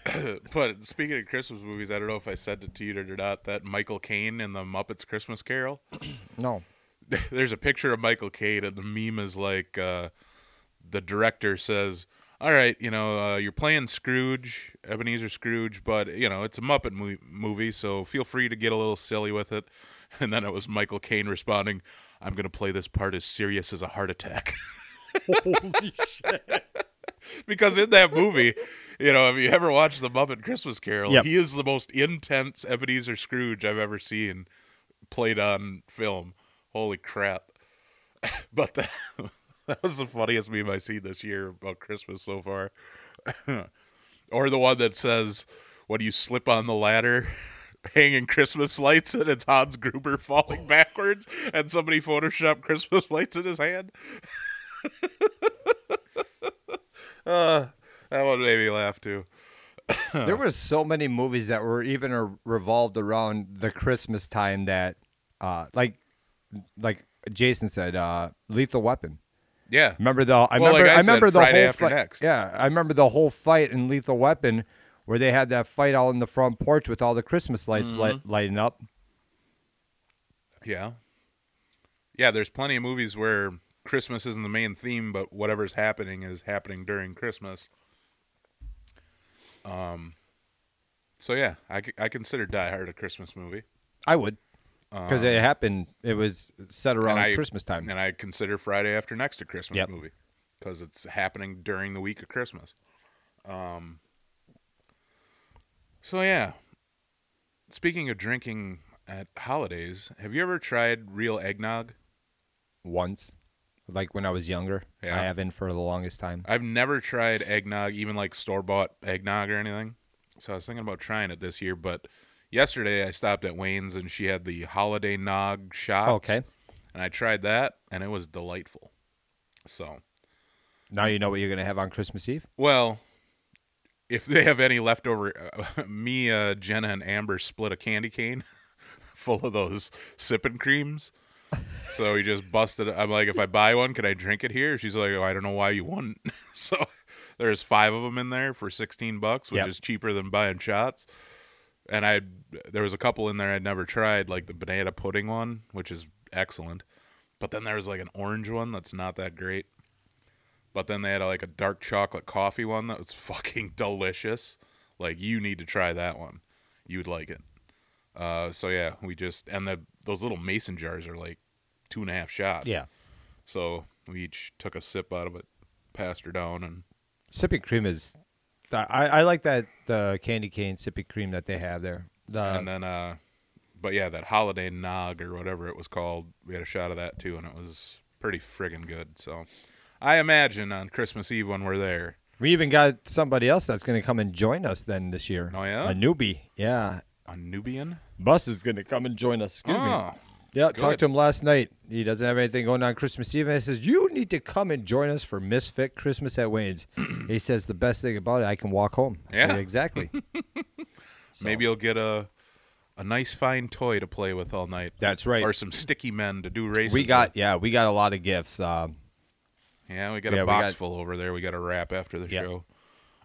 But speaking of Christmas movies, I don't know if I said it to you or not. That Michael Caine in the Muppets Christmas Carol. [clears throat] No. There's a picture of Michael Caine, and the meme is like, uh, the director says, "All right, you know, uh, you're playing Scrooge, Ebenezer Scrooge, but you know it's a Muppet mo- movie, so feel free to get a little silly with it." [laughs] And then it was Michael Caine responding, "I'm gonna play this part as serious as a heart attack." [laughs] Holy shit. [laughs] because in that movie, you know, if you ever watched the Muppet Christmas Carol, Yep. he is the most intense Ebenezer Scrooge I've ever seen played on film. Holy crap! but that, [laughs] that was the funniest meme I seen this year about Christmas so far. [laughs] or the one that says, "When you slip on the ladder." [laughs] Hanging Christmas lights and it's Hans Gruber falling backwards, and somebody photoshopped Christmas lights in his hand. uh, that one made me laugh too. there were so many movies that were even revolved around the Christmas time that, uh, like, like Jason said, uh, Lethal Weapon. Yeah, Remember the? I Well, like remember. I I, remember said, the Friday whole After fight- Next. Yeah, I remember the whole fight in Lethal Weapon, where they had that fight out in the front porch with all the Christmas lights Mm-hmm. light, lighting up. yeah, yeah. There's plenty of movies where Christmas isn't the main theme, but whatever's happening is happening during Christmas. Um, so yeah, I, I consider Die Hard a Christmas movie, I would, because it happened. It was set around Um, I Christmas time. and I consider Friday After Next a Christmas Yep. movie because it's happening during the week of Christmas. Um. So yeah. Speaking of drinking at holidays, have you ever tried real eggnog? Once, like when I was younger, Yeah. I haven't for the longest time. I've never tried eggnog, even like store bought eggnog or anything. So I was thinking about trying it this year, but yesterday I stopped at Wayne's and she had the holiday nog shots. Okay. And I tried that and it was delightful. So, Now you know what you're gonna have on Christmas Eve. well, if they have any leftover, uh, [laughs] me, uh, Jenna, and Amber split a candy cane [laughs] full of those sipping creams. So we just busted. it. I'm like, if I buy one, can I drink it here? She's like, oh, I don't know why you wouldn't. [laughs] so there's five of them in there for 16 bucks, which Yep. is cheaper than buying shots. And I, there was a couple in there I'd never tried, like the banana pudding one, which is excellent. But then there was like an orange one that's not that great. But then they had like a dark chocolate coffee one that was [laughs] fucking delicious. Like you need to try that one. you'd like it. Uh, so yeah, we just and the those little mason jars are like two and a half shots. Yeah. So we each took a sip out of it, passed her down, and Sippy cream is. I, I like that the candy cane sippy cream that they have there. The, and then uh, but yeah, that holiday nog or whatever it was called, we had a shot of that too, and it was pretty friggin' good. So I imagine on Christmas Eve when we're there, we even got somebody else that's going to come and join us then this year. Oh, yeah? a newbie. Yeah, a Nubian. Bus is going to come and join us. Excuse me. Oh, Yeah, Good. talked to him last night. He doesn't have anything going on Christmas Eve. And he says, You need to come and join us for Misfit Christmas at Wayne's. [clears throat] he says, The best thing about it, I can walk home. I said, Yeah. exactly. [laughs] So- Maybe you'll get a a nice fine toy to play with all night. That's right. Or some sticky men to do races. we got, with. yeah, we got a lot of gifts. Um, yeah, we got Yeah, a box got- full over there. We got a wrap after the Yeah. show.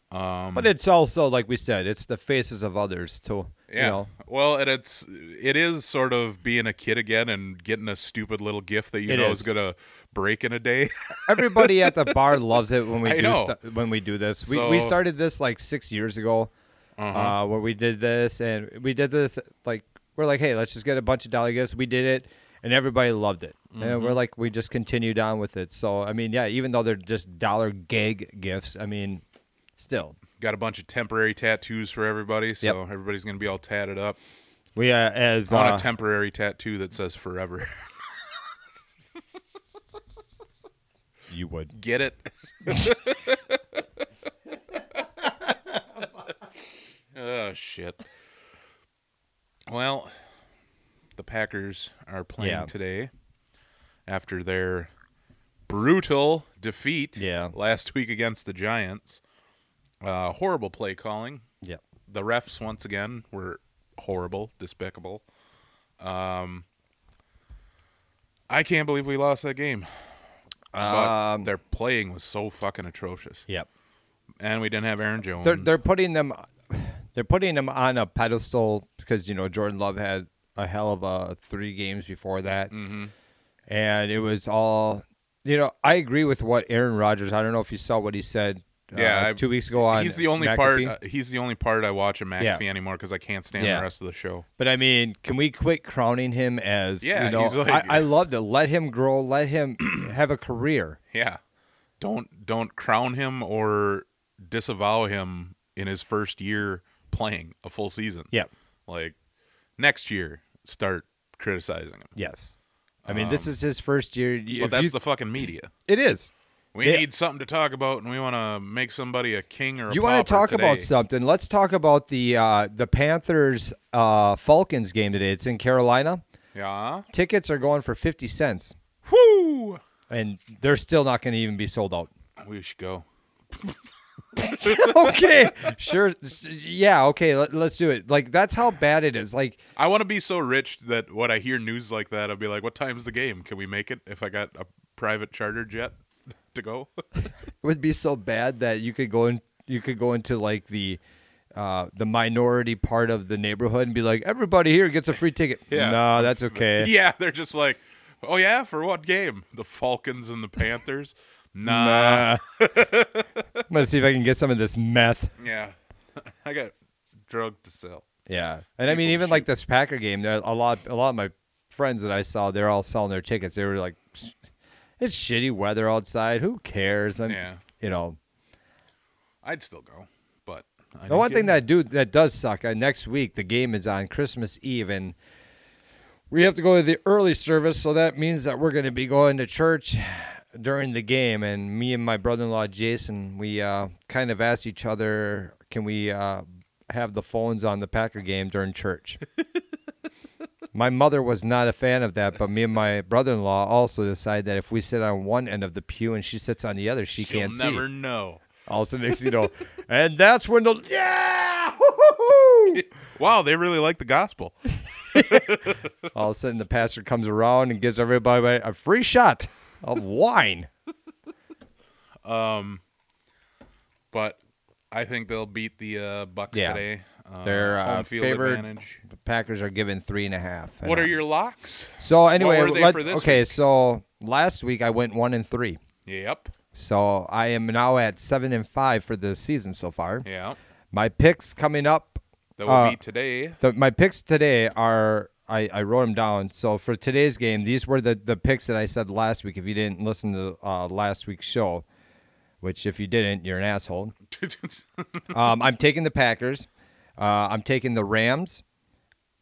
Um, but it's also, like we said, it's the faces of others, too. Yeah. You know, Well, and it's it is sort of being a kid again and getting a stupid little gift that you It know is. is gonna break in a day. [laughs] everybody at the bar loves it when we I do stu- when we do this. We we started this like six years ago, Uh-huh. uh, where we did this, and we did this like we're like, hey, let's just get a bunch of dollar gifts. We did it, and everybody loved it, and Mm-hmm. we're like, we just continued on with it. So I mean, yeah, even though they're just dollar gag gifts, I mean, still, got a bunch of temporary tattoos for everybody, so Yep. everybody's gonna be all tatted up. we uh, as want uh, a temporary tattoo that says forever. [laughs] you would. Get it? [laughs] [laughs] oh shit. Well, the Packers are playing Yeah. today after their brutal defeat Yeah. last week against the Giants. Uh, horrible play calling. Yep. The refs once again were horrible, despicable. Um, I can't believe we lost that game. But Um, their playing was so fucking atrocious, Yep. and we didn't have Aaron Jones. they're they're putting them they're putting him on a pedestal because you know Jordan Love had a hell of a three games before that, hmm and it was all you know. I agree with what Aaron Rodgers. I don't know if you saw what he said. uh, Yeah, I- two weeks ago on. He's the only part. Uh, he's the only part I watch of McAfee Yeah. anymore because I can't stand Yeah. the rest of the show. But I mean, can we quit crowning him as? Yeah, you know, he's like- I, I loved it. Let him grow. Let him [clears throat] have a career. Yeah, don't don't crown him or disavow him in his first year playing a full season. Yeah. like next year start criticizing him. Yes. I mean, this Um, is his first year. But that's you- the fucking media. it is. We Yeah. need something to talk about, and we want to make somebody a king or a You want to talk today. about something? Let's talk about the uh, the Panthers uh, Falcons game today. It's in Carolina. Yeah. Tickets are going for fifty cents, Whoo! and they're still not going to even be sold out. We should go. [laughs] [laughs] okay, sure, yeah, okay. Let, let's do it. Like that's how bad it is. Like I want to be so rich that when I hear news like that, I'll be like, "What time's the game? Can we make it? If I got a private charter jet [laughs] to go?" it would be so bad that you could go in, you could go into like the. Uh, the minority part of the neighborhood and be like, everybody here gets a free ticket. [laughs] Yeah. No, that's okay. yeah, they're just like, "Oh yeah, for what game? The Falcons and the Panthers." Nah. Nah. I'm gonna see if I can get some of this meth. Yeah, [laughs] I got drug to sell. Yeah, and I mean, People even shoot. like this Packer game, a lot, a lot of my friends that I saw, they're all selling their tickets. They were like, "It's shitty weather outside. Who cares?" And Yeah, you know, I'd still go, but I the one thing that do that does suck. Uh, next week, the game is on Christmas Eve, and we have to go to the early service, so that means that we're going to be going to church during the game. And me and my brother-in-law Jason, we uh, kind of asked each other, "Can we uh, have the phones on the Packer game during church?" [laughs] my mother was not a fan of that, but me and my brother-in-law also decided that if we sit on one end of the pew and she sits on the other, she She'll can't never see. know. All of a sudden, you know, [laughs] and that's when the yeah. [laughs] Wow, they really like the gospel. All of a sudden, the pastor comes around and gives everybody a free shot of wine. [laughs] Um, but I think they'll beat the uh, Bucks Yeah. today. Uh, They're, uh, field favored- advantage. The Packers are given three and a half. What are your locks? so anyway? were they let- for this okay, so last week I went one and three. Yep. So I am now at seven and five for the season so far. Yeah. My picks coming up That will Uh, be today. The, my picks today are I, I wrote them down. So for today's game, these were the, the picks that I said last week. If you didn't listen to uh, last week's show, which if you didn't, you're an asshole. [laughs] Um, I'm taking the Packers. Uh, I'm taking the Rams,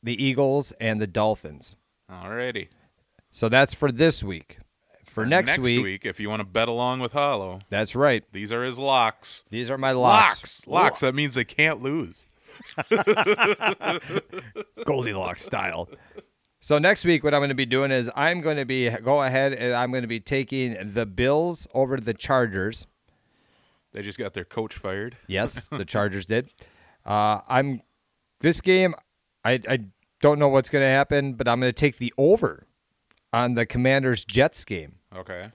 the Eagles, and the Dolphins. Alrighty. So that's for this week. For next, week, if you want to bet along with Hollow, that's right. these are his locks. These are my locks. Locks. Locks. That means they can't lose. [laughs] Goldilocks style. So next week, what I'm going to be doing is I'm going to be go ahead and I'm going to be taking the Bills over the Chargers. They just got their coach fired. Yes, the [laughs] Chargers did. Uh, I'm this game. I I don't know what's going to happen, but I'm going to take the over on the Commanders Jets game. Okay.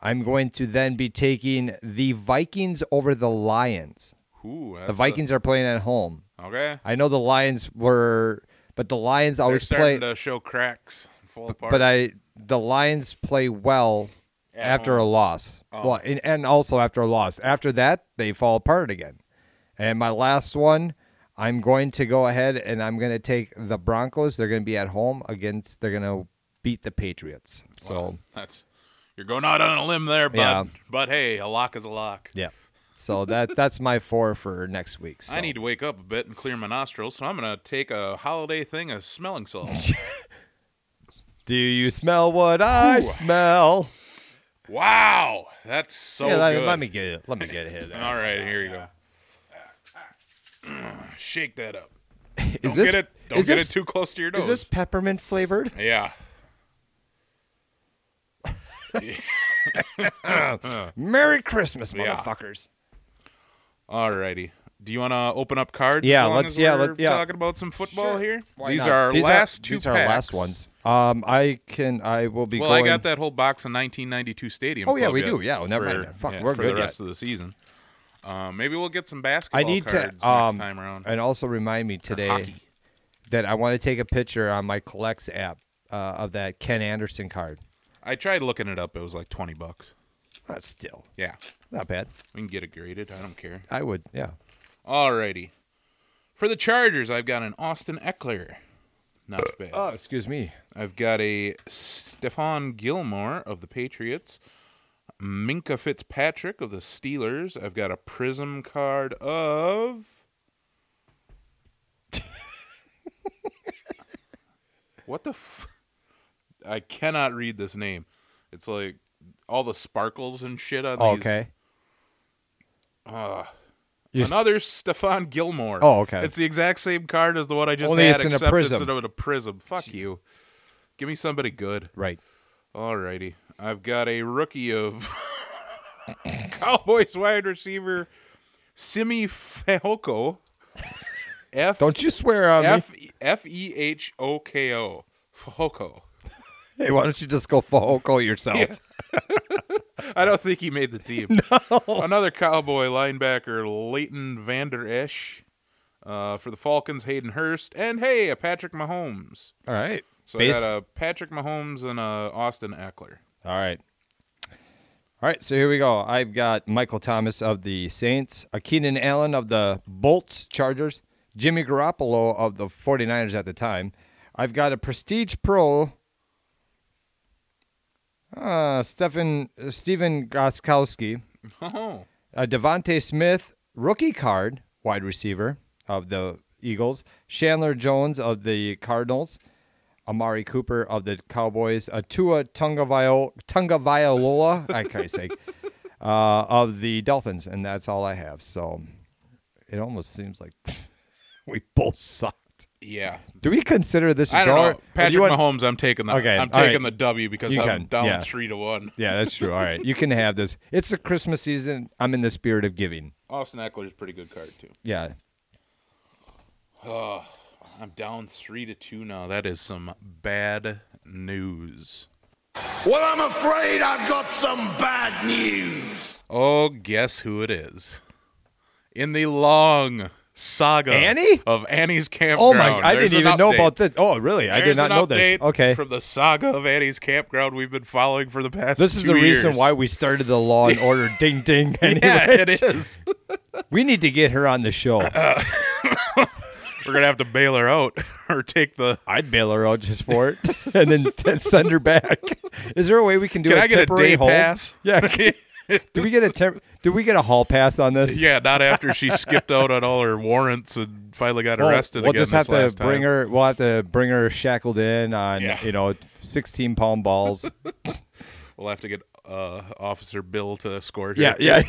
I'm going to then be taking the Vikings over the Lions. Ooh, The Vikings are playing at home. Okay. I know the Lions were, but the Lions always play. to show cracks, fall apart. But I, the Lions play well At after home. a loss. Oh. Well, and, and also after a loss. After that, they fall apart again. And my last one, I'm going to go ahead and I'm going to take the Broncos. They're going to be at home against. They're going to beat the Patriots. So Well, that's you're going out on a limb there, bud. Yeah. But hey, a lock is a lock. yeah. So that that's my four for next week. So. I need to wake up a bit and clear my nostrils, so I'm gonna take a holiday thing of smelling salts. [laughs] Do you smell what I Ooh. smell? wow, that's so yeah, let, good. let me get it. Let me get it here. [laughs] All right, here you go. [clears throat] Shake that up. Is Don't this get it. Don't get this, it too close to your nose. Is this peppermint flavored? Yeah. [laughs] Merry Christmas, motherfuckers. Alrighty. Do you want to open up cards? Yeah, as long let's- as yeah, we're let- yeah. talking about some football Sure. here. Why these not? are our these last are, two. These are our last ones. Um, I can. I will be Well, going. I got that whole box of 1992 Stadium. Oh, yeah, we do. Yeah, well, never for, mind. Fuck, yeah, we're for good the rest yet. of the season. Um, maybe we'll get some basketball I need cards to. Um, next time around. and also remind me today that I want to take a picture on my collects app uh, of that Ken Anderson card. I tried looking it up. It was like 20 bucks. That's still Yeah, not bad. we can get it graded. I don't care. I would. Yeah. Alrighty. For the Chargers, I've got an Austin Ekeler. Not oh, bad. Oh, excuse me. I've got a Stephon Gilmore of the Patriots, Minkah Fitzpatrick of the Steelers. I've got a Prism card of. [laughs] what the? F- I cannot read this name. It's like all the sparkles and shit on Oh, these. okay. Uh, You're another Stephon Gilmore. Oh, okay. It's the exact same card as the one I just Only had, it's in a prism. it's in a prism. Fuck you. Give me somebody good. Right. Alrighty. I've got a rookie of [laughs] Cowboys wide receiver Simi Fehoko. F [laughs] Don't you swear on me. F F E H O K O. Fehoko. Hey, why don't you just go Fahoko [laughs] yourself? [laughs] I don't think he made the team. [laughs] No. Another Cowboy linebacker, Leighton Vander Esch. Uh, for the Falcons, Hayden Hurst. And hey, a Patrick Mahomes. All right. So Base- I got a Patrick Mahomes and a Austin Ekeler. All right. All right, so here we go. I've got Michael Thomas of the Saints, Keenan Allen of the Bolts Chargers, Jimmy Garoppolo of the 49ers at the time. I've got a Prestige Pro, uh, Stephen, uh, Stephen Gostkowski, Oh, DeVonta Smith rookie card, wide receiver of the Eagles, Chandler Jones of the Cardinals, Amari Cooper of the Cowboys, a Tua Tungavio Tungavailoa, I can't say, [laughs] uh, of the Dolphins, and that's all I have. So it almost seems like [laughs] we both sucked. Yeah. Do we consider this a I don't draw? know. or do Patrick you want- Mahomes, I'm taking the Okay, I'm taking right. the W because You I'm can, down yeah. three to one. Yeah, that's true. All right, you can have this. It's the Christmas season. I'm in the spirit of giving. Austin Ekeler's a pretty good card too. Yeah. Oh, I'm down three to two now. That is some bad news. Well, I'm afraid I've got some bad news. Oh, guess who it is? In the long saga Annie? of Annie's campground. Oh my! I there's didn't even know about this. Oh, really? I did not know this. update Okay. From the saga of Annie's campground we've been following for the past This is the reason why we started the Law and Order [laughs] ding ding. Yeah, it is. [laughs] We need to get her on the show. Uh, [laughs] we're gonna have to bail her out or take the. I'd bail her out just for it, and then send her back. Is there a way we can do Can a I get a day hold? pass? Yeah. [laughs] do we get a temp? Do we get a hall pass on this? Yeah, not after she skipped out on all her warrants and finally got We'll, arrested we'll just have to bring time. her. We'll have to bring her shackled in on Yeah. you know sixteen pound balls. [laughs] [laughs] We'll have to get uh, Officer Bill to escort her. yeah, yeah.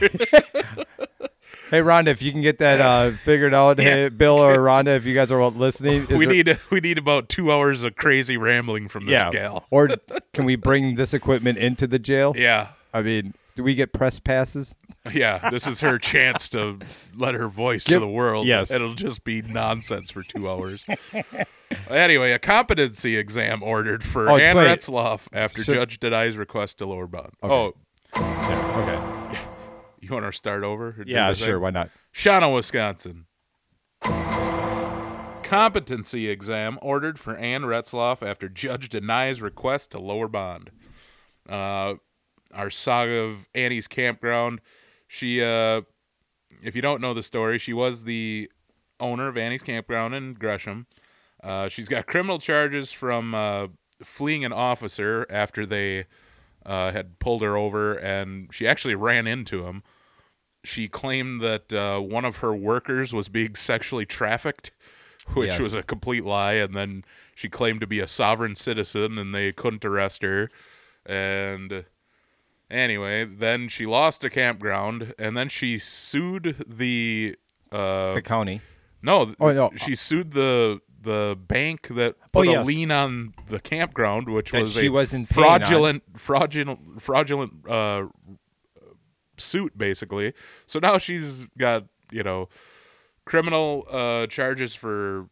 hey Rhonda, if you can get that uh, figured out, hey Bill or Rhonda, if you guys are listening, we there- need we need about two hours of crazy rambling from this yeah. gal. Or can we bring this equipment into the jail? Yeah, I mean, do we get press passes? yeah. This is her [laughs] chance to let her voice to the world. yes. it'll just be nonsense for two hours. [laughs] anyway, a competency exam ordered for Oh, Ann. Retzloff after So- judge denies request to lower bond. Okay. Oh, Yeah. Okay. [laughs] you want to start over? Yeah, the thing? sure. Why not? Shawano, Wisconsin. Competency exam ordered for Ann Retzloff after judge denies request to lower bond. Uh, our saga of Annie's campground. She, uh, if you don't know the story, she was the owner of Annie's campground in Gresham. Uh, she's got criminal charges from uh, fleeing an officer after they uh, had pulled her over, and she actually ran into him she claimed that uh, one of her workers was being sexually trafficked, [laughs] which Yes. was a complete lie. And then she claimed to be a sovereign citizen, and they couldn't arrest her. And anyway, then she lost a campground, and then she sued the. Uh, The county. no, Oh, no. she sued the the bank that Oh, put a lien on the campground, which That was she a wasn't fraudulent, fraudulent, fraudulent uh, suit, basically. So now she's got you know criminal uh, charges for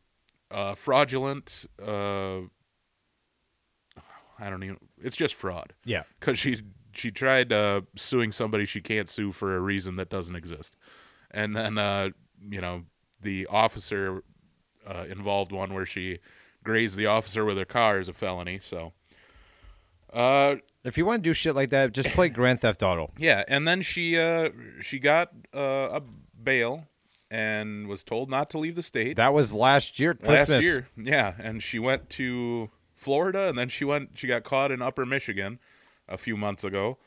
uh, fraudulent. Uh, I don't even. It's just fraud Yeah. because she she tried uh, suing somebody she can't sue for a reason that doesn't exist, and then uh, you know the officer uh, involved one where she grazed the officer with her car is a felony. So, uh, If you want to do shit like that, just play [laughs] Grand Theft Auto. yeah, and then she uh, she got uh, a bail and was told not to leave the state That was last year, Christmas. last year. Yeah, and she went to Florida, and then she went. She got caught in Upper Michigan a few months ago.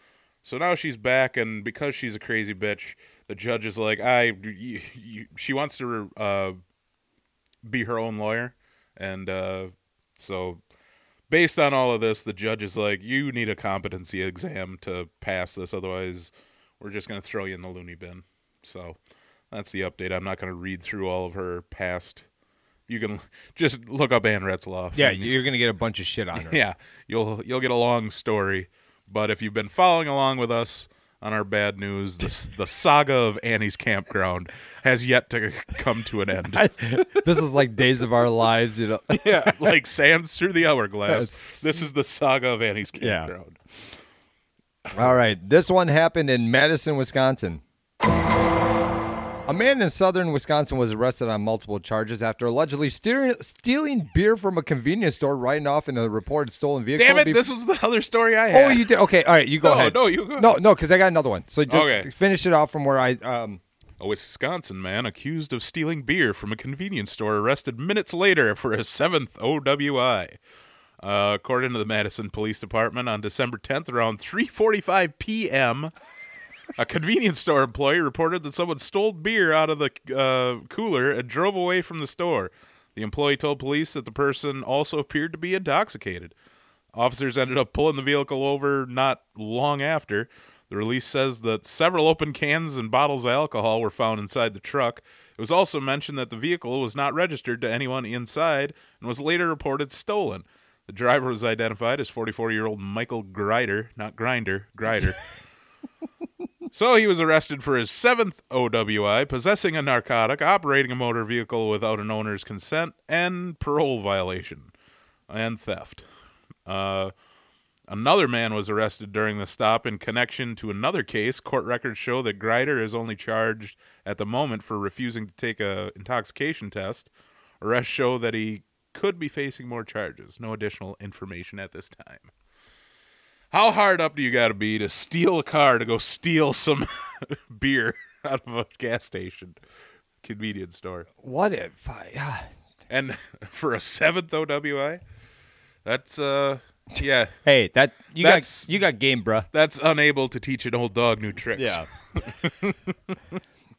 So now she's back, and because she's a crazy bitch, the judge is like, I. You, you, she wants to uh, be her own lawyer, and uh, so based on all of this, the judge is like, you need a competency exam to pass this, otherwise, we're just gonna throw you in the loony bin. So that's the update. I'm not gonna read through all of her past. You can [laughs] just look up Ann Retzloff. Yeah, and- you're gonna get a bunch of shit on her. [laughs] yeah, you'll you'll get a long story. But if you've been following along with us on our bad news, the [laughs] the saga of Annie's campground has yet to come to an [laughs] end. this is like Days of Our Lives, you know. [laughs] yeah, like sands through the hourglass. It's- This is the saga of Annie's Yeah. campground. All right, this one happened in Madison, Wisconsin. A man in southern Wisconsin was arrested on multiple charges after allegedly steering, stealing beer from a convenience store, riding off in a reported stolen vehicle. Damn it! bef- This was the other story I had. Oh, you did. Okay, all right. You go No, ahead. no, you go No, no, because I got another one. So just Okay. finish it off from where I. Um, A Wisconsin man accused of stealing beer from a convenience store arrested minutes later for a seventh OWI. Uh, according to the Madison Police Department, on December 10th, around 3:45 p.m., a convenience store employee reported that someone stole beer out of the uh, cooler and drove away from the store. The employee told police that the person also appeared to be intoxicated. Officers ended up pulling the vehicle over not long after. The release says that several open cans and bottles of alcohol were found inside the truck. It was also mentioned that the vehicle was not registered to anyone inside and was later reported stolen. The driver was identified as 44 year old Michael Grider, not Grinder, Grider. [laughs] so he was arrested for his seventh OWI, possessing a narcotic, operating a motor vehicle without an owner's consent, and parole violation, and theft. Uh, Another man was arrested during the stop in connection to another case. Court records show that Grider is only charged at the moment for refusing to take a intoxication test. Arrests show that he could be facing more charges. No additional information at this time. How hard up do you got to be to steal a car to go steal some [laughs] beer out of a gas station, convenience store? what if I? ah, And [laughs] for a seventh OWI, that's uh yeah, Hey, that you That's- got you got game, bruh. that's unable to teach an old dog new tricks. Yeah. [laughs]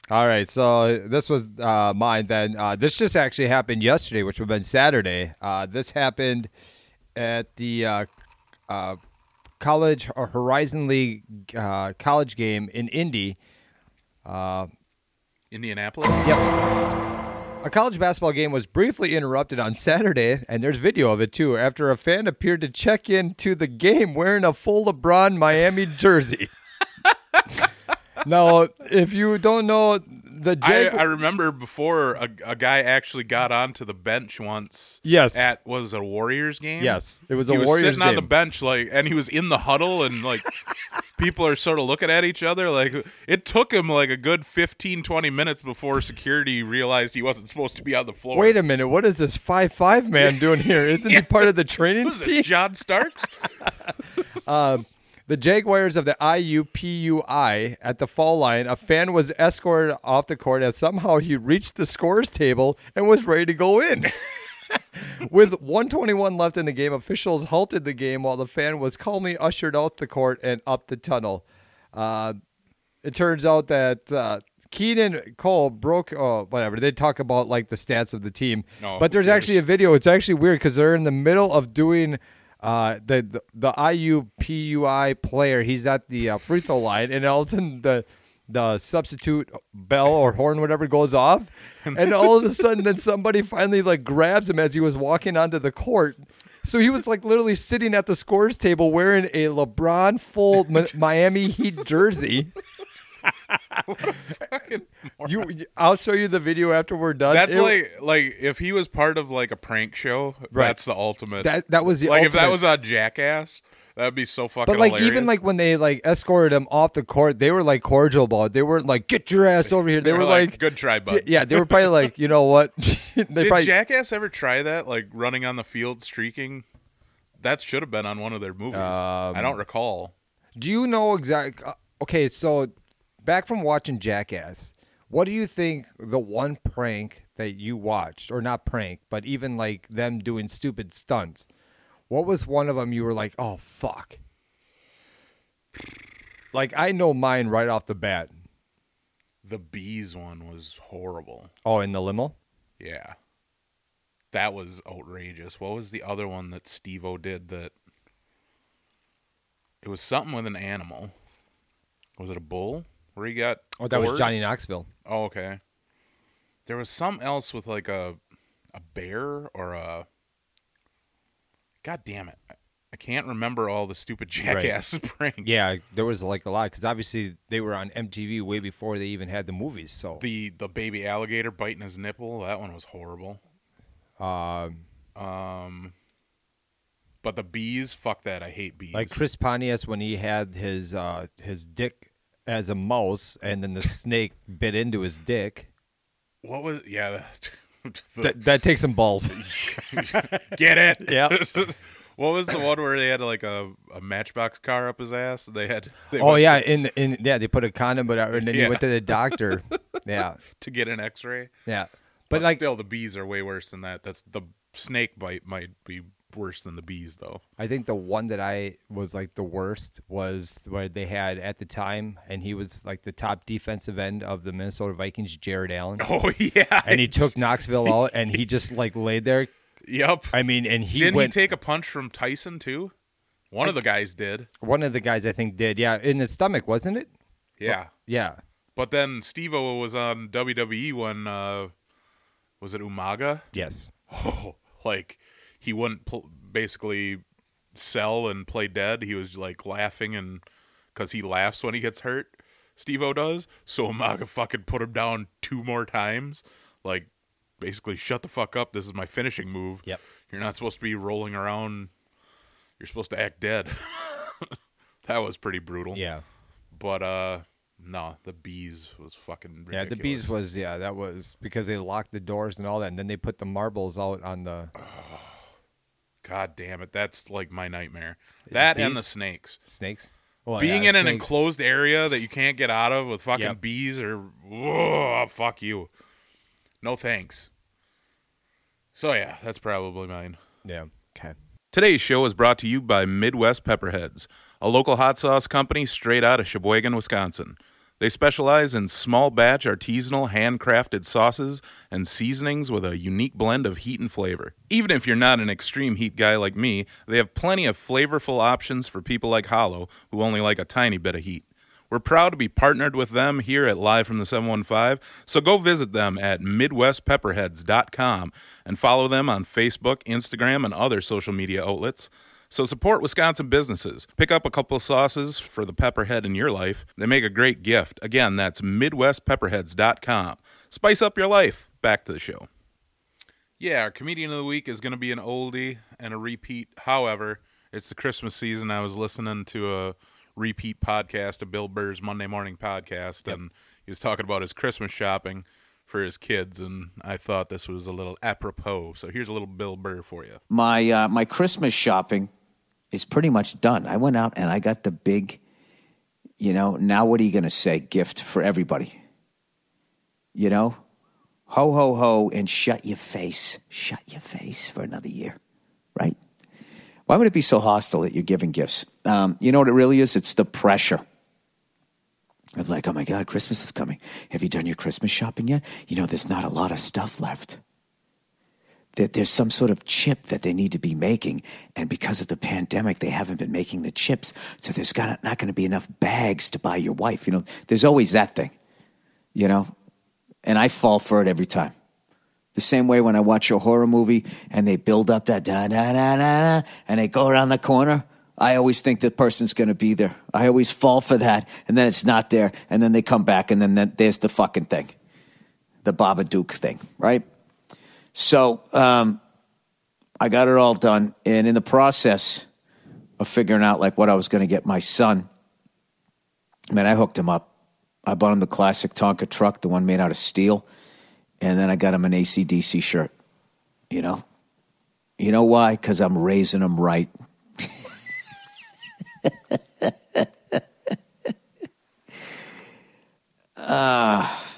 All right, so this was uh, mine. Then uh, this just actually happened yesterday, which would have been Saturday. Uh, this happened at the uh, uh, college or Horizon League uh, college game in Indy. Indianapolis. Yep. A college basketball game was briefly interrupted on Saturday, and there's video of it too, after a fan appeared to check in to the game wearing a full LeBron Miami jersey. [laughs] now, if you don't know, the I, Jag- I remember before a, a guy actually got onto the bench once. Yes. At was it a Warriors game? Yes, it was a he was Warriors sitting on the game. bench like, and he was in the huddle, and like [laughs] people are sort of looking at each other. Like it took him like a good 15, 20 minutes before security realized he wasn't supposed to be on the floor. Wait a minute, what is this five five man [laughs] doing here? Isn't he part of the [laughs] training Who's team? this, John Starks? Um, The Jaguars of the IUPUI at the fall line, a fan was escorted off the court as somehow he reached the scores table and was ready to go in. [laughs] With 121 left in the game, officials halted the game while the fan was calmly ushered out the court and up the tunnel. Uh, it turns out that uh, Keenan Cole broke, oh, whatever. They talk about like the stats of the team, No, but there's actually a video. It's actually weird because they're in the middle of doing uh, the, the the IUPUI player. He's at the uh, free throw line, and all of a sudden the the substitute bell or horn, whatever, goes off, and all of a sudden, then somebody finally like grabs him as he was walking onto the court. So he was like literally sitting at the scores table wearing a LeBron full Mi- Miami Heat jersey. [laughs] [laughs] you, I'll show you the video after we're done. That's It- like like if he was part of like a prank show. Right. That's the ultimate. that. That was the like if that was a Jackass, that'd be so fucking. But like hilarious. even like when they like escorted him off the court, they were like cordial about it. They weren't like get your ass over here. [laughs] They They're were like, like, "Good try, bud." Yeah, they were probably like, you know what? they Did probably Jackass ever try that? Like running on the field streaking? That should have been on one of their movies. Um, I don't recall. Do you know exact? uh, Okay, so back from watching Jackass, what do you think the one prank that you watched, or not prank, but even like them doing stupid stunts? What was one of them you were like, oh fuck? Like I know mine right off the bat. The bees one was horrible. Oh, in the limo. Yeah. That was outrageous. What was the other one that Steve O did that it was something with an animal. Was it a bull? Where he got Oh, that was? Johnny Knoxville. Oh, okay. There was some else with like a a bear or a God damn it. I- can't remember all the stupid [laughs] jackass pranks. Yeah, there was like a lot because obviously they were on MTV way before they even had the movies. So The the baby alligator biting his nipple, that one was horrible. um, Um but the bees, fuck that. I hate bees. like Chris Pontius when he had his uh, his dick as a mouse and then the snake bit into his dick. what was yeah, [laughs] the- That, that takes some balls. [laughs] get it? [laughs] Yeah. what was the one where they had like a, a matchbox car up his ass? They had they oh yeah, to, in in yeah they put a condom, but uh, and then Yeah. he went to the doctor. yeah, to get an X-ray. yeah. But, But like still, the bees are way worse than that. That's the snake bite might be worse than the bees, though. I think the one that I was like the worst was where they had at the time, and he was like the top defensive end of the Minnesota Vikings, Jared Allen. [laughs] Oh yeah, and he took Knoxville out, and he [laughs] just like laid there. Yep. I mean, and he Didn't went. he take a punch from Tyson too? One of the guys did. one of the guys, I think, did. Yeah, in the stomach, wasn't it? Yeah. Yeah. But then Steve O was on WWE when uh, was it Umaga? Yes. [laughs] Oh, like he wouldn't pl- basically sell and play dead. He was like laughing and because he laughs when he gets hurt. Steve O does. So [laughs] Umaga fucking put him down two more times. Like basically, shut the fuck up. This is my finishing move. Yep. You're not supposed to be rolling around. You're supposed to act dead. [laughs] that was pretty brutal. Yeah. But uh, no, the bees was fucking. Ridiculous. Yeah, the bees was yeah, that was because they locked the doors and all that, and then they put the marbles out on the God damn it, that's like my nightmare. That and the snakes. snakes. Well, Being yeah, in an enclosed area that you can't get out of with fucking Yep. bees or whoa, fuck you. No thanks. So yeah, that's probably mine. Yeah. Okay. Today's show is brought to you by Midwest Pepperheads, a local hot sauce company straight out of Sheboygan, Wisconsin. They specialize in small batch artisanal handcrafted sauces and seasonings with a unique blend of heat and flavor. Even if you're not an extreme heat guy like me, they have plenty of flavorful options for people like Hollow who only like a tiny bit of heat. We're proud to be partnered with them here at Live from the 715, so go visit them at MidwestPepperheads.com and follow them on Facebook, Instagram, and other social media outlets. So support Wisconsin businesses. Pick up a couple of sauces for the pepperhead in your life. They make a great gift. Again, that's MidwestPepperheads.com. Spice up your life. Back to the show. Yeah, our comedian of the week is going to be an oldie and a repeat. However, it's the Christmas season. I was listening to a repeat podcast of Bill Burr's Monday Morning Podcast, and he was talking about his Christmas shopping for his kids, and I thought this was a little apropos. So here's a little Bill Burr for you. my uh, my Christmas shopping is pretty much done. I went out and I got the big, you know. Now what are you going to say? Gift for everybody. You know, ho ho ho, and shut your face. Shut your face for another year, right? Why would it be so hostile that you're giving gifts? Um, you know what it really is? It's the pressure. of like, oh my God, Christmas is coming. Have you done your Christmas shopping yet? You know, there's not a lot of stuff left that there's some sort of chip that they need to be making. And because of the pandemic, they haven't been making the chips. So there's got, not going to be enough bags to buy your wife. You know, there's always that thing, you know? And I fall for it every time. The same way when I watch a horror movie and they build up that da da da da da and they go around the corner, I always think the person's going to be there. I always fall for that, and then it's not there, and then they come back, and then there's the fucking thing, the Babadook thing, right? So um, I got it all done, and in the process of figuring out like what I was going to get my son, man, I hooked him up. I bought him the classic Tonka truck, the one made out of steel, and then I got him an ACDC shirt. You know, you know why? Because I'm raising him right. [laughs]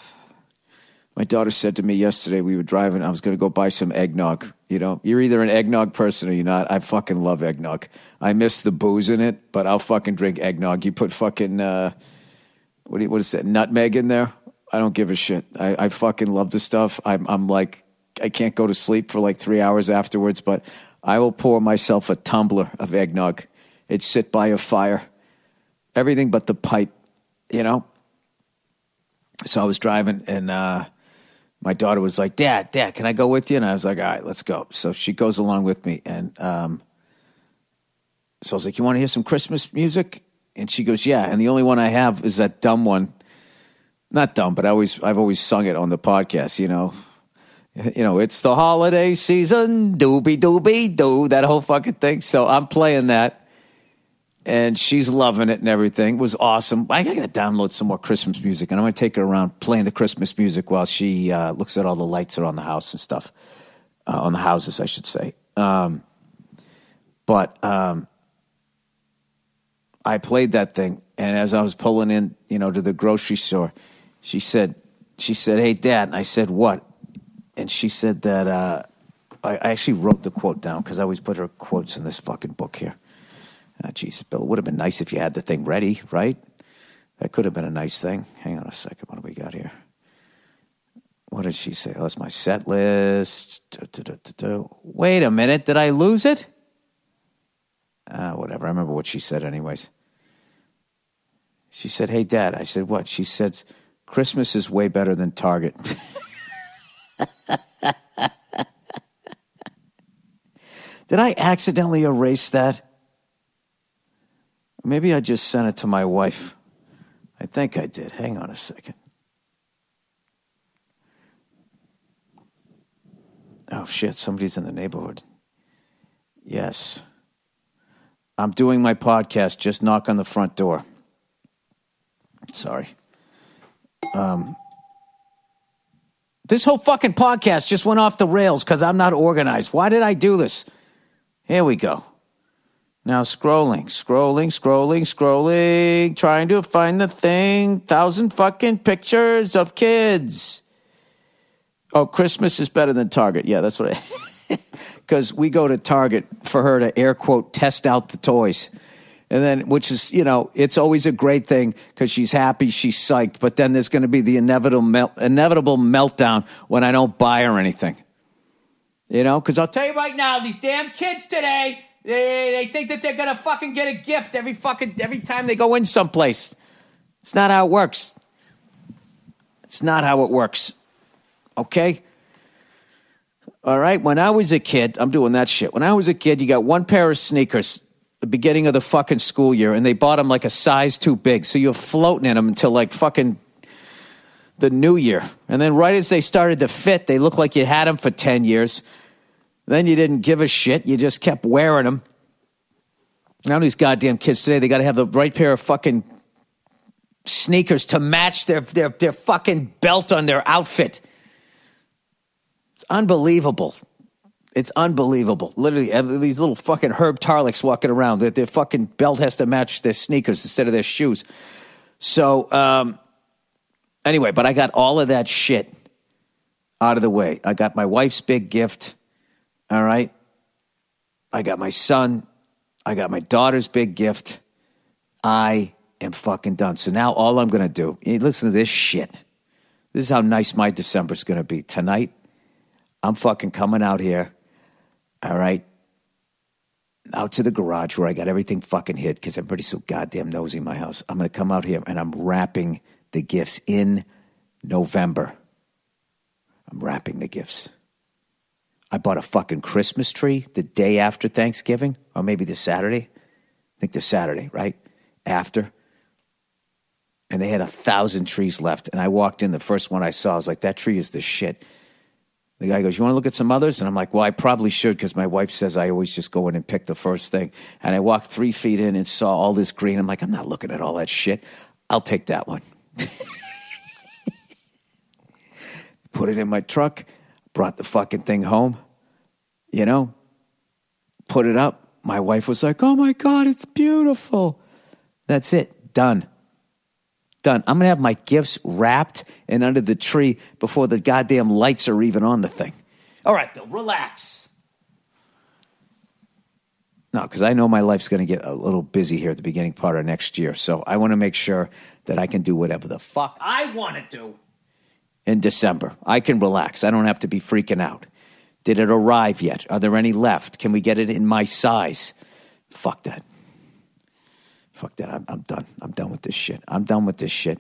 My daughter said to me yesterday, we were driving, I was going to go buy some eggnog. You know, you're either an eggnog person or you're not. I fucking love eggnog. I miss the booze in it, but I'll fucking drink eggnog. You put fucking, uh, what, you, what is that, nutmeg in there? I don't give a shit. I, I fucking love the stuff. I'm, I'm like, I can't go to sleep for like three hours afterwards, but I will pour myself a tumbler of eggnog. It'd sit by a fire. Everything but the pipe, you know? So I was driving and, uh, my daughter was like, Dad, Dad, can I go with you? And I was like, All right, let's go. So she goes along with me. And um, so I was like, You want to hear some Christmas music? And she goes, Yeah. And the only one I have is that dumb one. Not dumb, but I always I've always sung it on the podcast, you know. You know, it's the holiday season, doobie doobie doo, that whole fucking thing. So I'm playing that. And she's loving it and everything. It was awesome. I gotta download some more Christmas music, and I'm gonna take her around playing the Christmas music while she uh, looks at all the lights around the house and stuff, uh, on the houses, I should say. Um, but um, I played that thing, and as I was pulling in, you know, to the grocery store, she said, "She said, hey, Dad," and I said, "What?" And she said that uh, I, I actually wrote the quote down because I always put her quotes in this fucking book here. Ah, Jesus, Bill, it would have been nice if you had the thing ready, right? That could have been a nice thing. Hang on a second. What do we got here? What did she say? Oh, that's my set list. Du- du- du. Wait a minute. Did I lose it? Ah, whatever. I remember what she said, anyways. She said, Hey, Dad. I said, What? She said, Christmas is way better than Target. [laughs] Did I accidentally erase that? Maybe I just sent it to my wife. I think I did. Hang on a second. Oh, shit. Somebody's in the neighborhood. Yes. I'm doing my podcast. Just knock on the front door. Sorry. Um, this whole fucking podcast just went off the rails because I'm not organized. Why did I do this? Here we go. Now scrolling, scrolling, scrolling, scrolling, trying to find the thing. Thousand fucking pictures of kids. Oh, Christmas is better than Target. Yeah, that's what I. [laughs] Because we go to Target for her to air quote test out the toys. And then, which is, you know, it's always a great thing because she's happy, she's psyched. But then there's going to be the inevitable, inevitable meltdown when I don't buy her anything. You know, because I'll tell you right now, these damn kids today, they, they think that they're to fucking get a gift every fucking, every time they go in someplace. It's not how it works. It's not how it works. Okay? All right. When I was a kid, I'm doing that shit. When I was a kid, you got one pair of sneakers the beginning of the fucking school year, and they bought them like a size too big. So you're floating in them until like fucking the new year. And then right as they started to fit, they looked like you had them for 10 years. Then you didn't give a shit. You just kept wearing them. Now these goddamn kids today, they got to have the right pair of fucking sneakers to match their, their, their fucking belt on their outfit. It's unbelievable. It's unbelievable. Literally, these little fucking Herb Tarleks walking around. Their, their fucking belt has to match their sneakers instead of their shoes. So, um, anyway, but I got all of that shit out of the way. I got my wife's big gift. All right. I got my son. I got my daughter's big gift. I am fucking done. So now all I'm going to do, listen to this shit. This is how nice my December's going to be. Tonight, I'm fucking coming out here. All right. Out to the garage where I got everything fucking hid because everybody's so goddamn nosy in my house. I'm going to come out here and I'm wrapping the gifts in November. I'm wrapping the gifts. I bought a fucking Christmas tree the day after Thanksgiving, or maybe the Saturday. I think the Saturday, right? After. And they had a thousand trees left. And I walked in, the first one I saw, I was like, that tree is the shit. The guy goes, You want to look at some others? And I'm like, Well, I probably should because my wife says I always just go in and pick the first thing. And I walked three feet in and saw all this green. I'm like, I'm not looking at all that shit. I'll take that one. [laughs] Put it in my truck, brought the fucking thing home, you know, put it up. My wife was like, Oh my God, it's beautiful. That's it. Done. Done. I'm going to have my gifts wrapped and under the tree before the goddamn lights are even on the thing. All right, Bill, relax. No, because I know my life's going to get a little busy here at the beginning part of next year. So I want to make sure that I can do whatever the fuck I want to do in December. I can relax. I don't have to be freaking out. Did it arrive yet? Are there any left? Can we get it in my size? Fuck that. Fuck that. I'm, I'm done. I'm done with this shit. I'm done with this shit.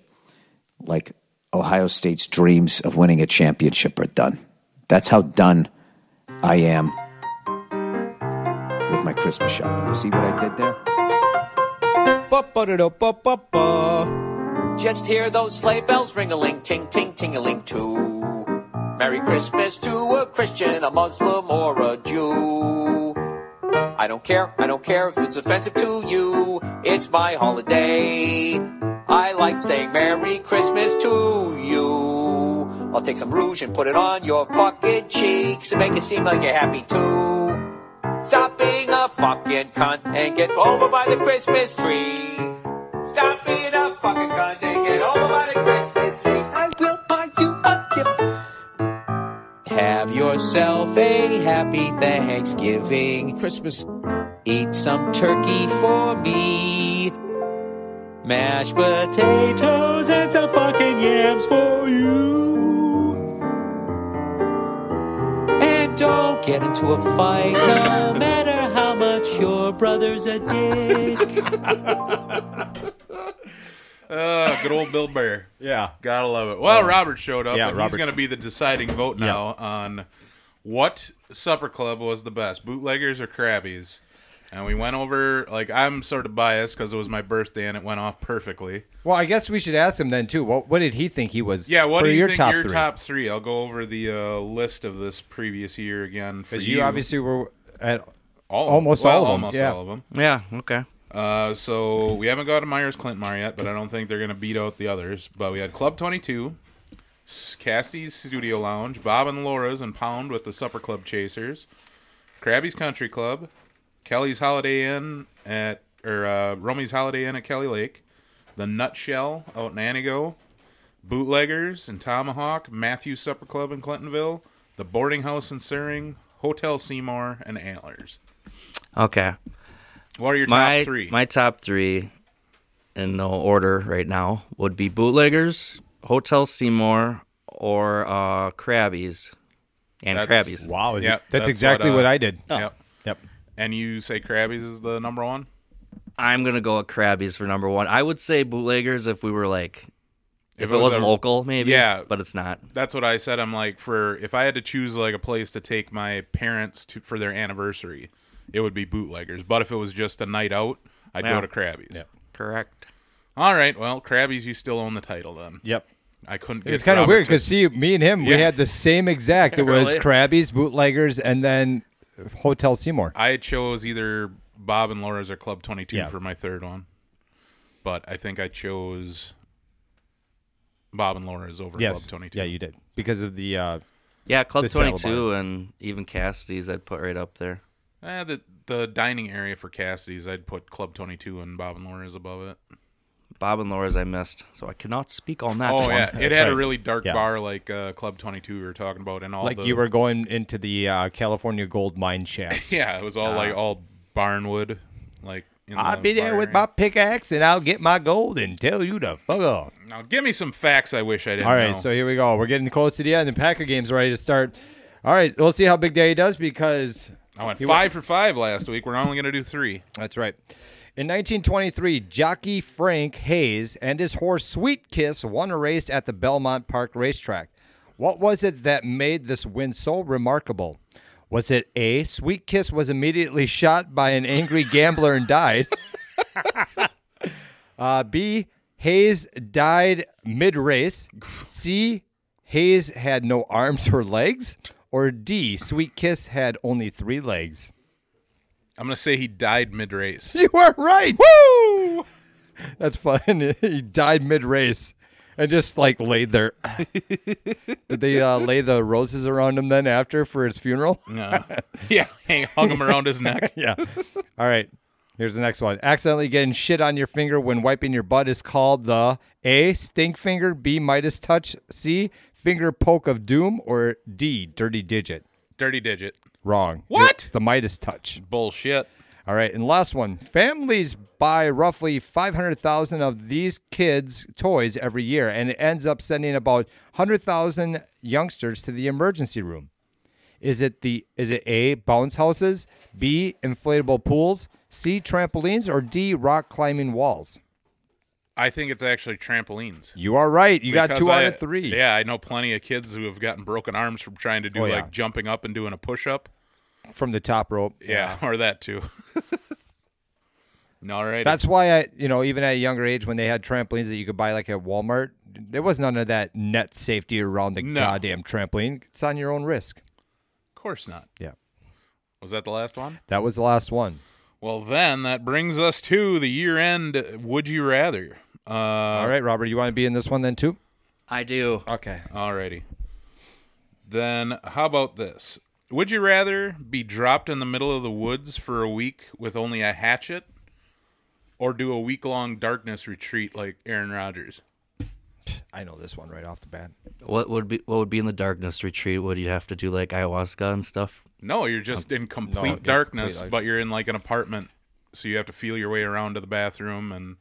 Like Ohio State's dreams of winning a championship are done. That's how done I am with my Christmas shopping. You see what I did there? Just hear those sleigh bells ring a ling, ting, ting, ting a ling too. Merry Christmas to a Christian, a Muslim, or a Jew. I don't care, I don't care if it's offensive to you. It's my holiday. I like saying Merry Christmas to you. I'll take some rouge and put it on your fucking cheeks and make it seem like you're happy too. Stop being a fucking cunt and get over by the Christmas tree. Stop being Have yourself a happy Thanksgiving. Christmas. Eat some turkey for me. Mashed potatoes and some fucking yams for you. And don't get into a fight no matter how much your brother's a dick. [laughs] Uh, good old Bill Burr. Yeah. Gotta love it. Well, Robert showed up, yeah, and he's Robert- going to be the deciding vote now on what supper club was the best, bootleggers or Krabbies. And we went over, like, I'm sort of biased because it was my birthday and it went off perfectly. Well, I guess we should ask him then too. What what did he think he was? Yeah, what for do you your think top your three? top three? I'll go over the uh, list of this previous year again for Because you. you obviously were at all, almost well, all of them, Almost yeah. all of them. Yeah. Okay. Uh, so we haven't got a Myers Clintmar yet, but I don't think they're to beat out the others. But we had Club Twenty Two, Cassie's Studio Lounge, Bob and Laura's and Pound with the Supper Club Chasers, Krabby's Country Club, Kelly's Holiday Inn at or uh, Romy's Holiday Inn at Kelly Lake, the Nutshell out in Antigo, Bootleggers and Tomahawk, Matthews Supper Club in Clintonville, the Boarding House in Suring, Hotel Seymour, and Antlers. Okay. What are your my top three? my top three, in no order right now, would be Bootleggers, Hotel Seymour, or uh, Krabbies, and That's- Krabbies. Wow, Yep, that's, that's exactly what, what, uh, I did. Yep. Yep. And you say Krabby's is the number one? I'm gonna go with Krabbies for number one. I would say Bootleggers if we were like, if, If it it was was a- local, maybe. Yeah. but it's not. That's what I said. I'm like, for if I had to choose like a place to take my parents to for their anniversary, it would be Bootleggers. But if it was just a night out, I'd Yeah. go to Krabby's. Correct. All right, well, Krabby's, you still own the title then. Yep. I couldn't. It's kind of Robert weird to- because see, me and him, we had the same exact. It [laughs] was Really? Krabby's, Bootleggers, and then Hotel Seymour. I chose either Bob and Laura's or Club 22 Yeah. for my third one. But I think I chose Bob and Laura's over yes. Club 22. Yeah, you did because of the. Uh, Yeah, Club The salad 22 and even Cassidy's I'd put right up there. Eh, the the dining area for Cassidy's, I'd put Club 22 and Bob and Laura's above it. Bob and Laura's I missed, so I cannot speak on that Oh one. yeah, it had a really dark Yeah. bar like uh, Club 22 we were talking about, and all like the you were going into the uh, California gold mine [laughs] shafts. yeah, it was all like all barnwood, like. In I'll the be there with area. my pickaxe and I'll get my gold and tell you to fuck off. Now give me some facts. I wish I didn't. All right, know. so here we go. We're getting close to the end. The Packer game's ready to start. All right, we'll see how Big Daddy does because I went five for five last week. We're only gonna do three. That's right. In 1923, jockey Frank Hayes and his horse Sweet Kiss won a race at the Belmont Park racetrack. What was it that made this win so remarkable? Was it A, Sweet Kiss was immediately shot by an angry gambler and died? [laughs] uh, B, Hayes died mid race? C, Hayes had no arms or legs? Or D, Sweet Kiss had only three legs? I'm gonna say he died mid race. [laughs] You are right. Woo! [laughs] That's fun. [laughs] he died mid race and just like laid there. Did they uh, lay the roses around him then after for his funeral? No. yeah, hang, hung them around his neck. yeah. All right. Here's the next one. Accidentally getting shit on your finger when wiping your butt is called the A. Stink finger, B. Midas touch, C. Finger poke of doom, or D. Dirty digit. Dirty digit. Wrong. What? It's the Midas touch. Bullshit. All right, and last one. Families buy roughly 500,000 of these kids' toys every year, and it ends up sending about 100,000 youngsters to the emergency room. Is it the is it A bounce houses, B inflatable pools, C trampolines, or D rock climbing walls? I think it's actually trampolines. You are right. You got Because two out of three. Yeah, I know plenty of kids who have gotten broken arms from trying to do Oh, yeah. like jumping up and doing a push up. From the top rope. Yeah, or that too. [laughs] All right. That's why I, you know, even at a younger age, when they had trampolines that you could buy like at Walmart, there was none of that net safety around the No. goddamn trampoline. It's on your own risk. of course not. Yeah. Was that the last one? That was the last one. Well, then that brings us to the year end. Would you rather? Uh, All right, Robert, you want to be in this one then too? I do. Okay. Alrighty. Then how about this? Would you rather be dropped in the middle of the woods for a week with only a hatchet, or do a week long darkness retreat like Aaron Rodgers? I know this one right off the bat. What would be what would be in the darkness retreat? Would you have to do like ayahuasca and stuff? No, you're just in complete yeah, darkness, complete, like- but you're in like an apartment, so you have to feel your way around to the bathroom, and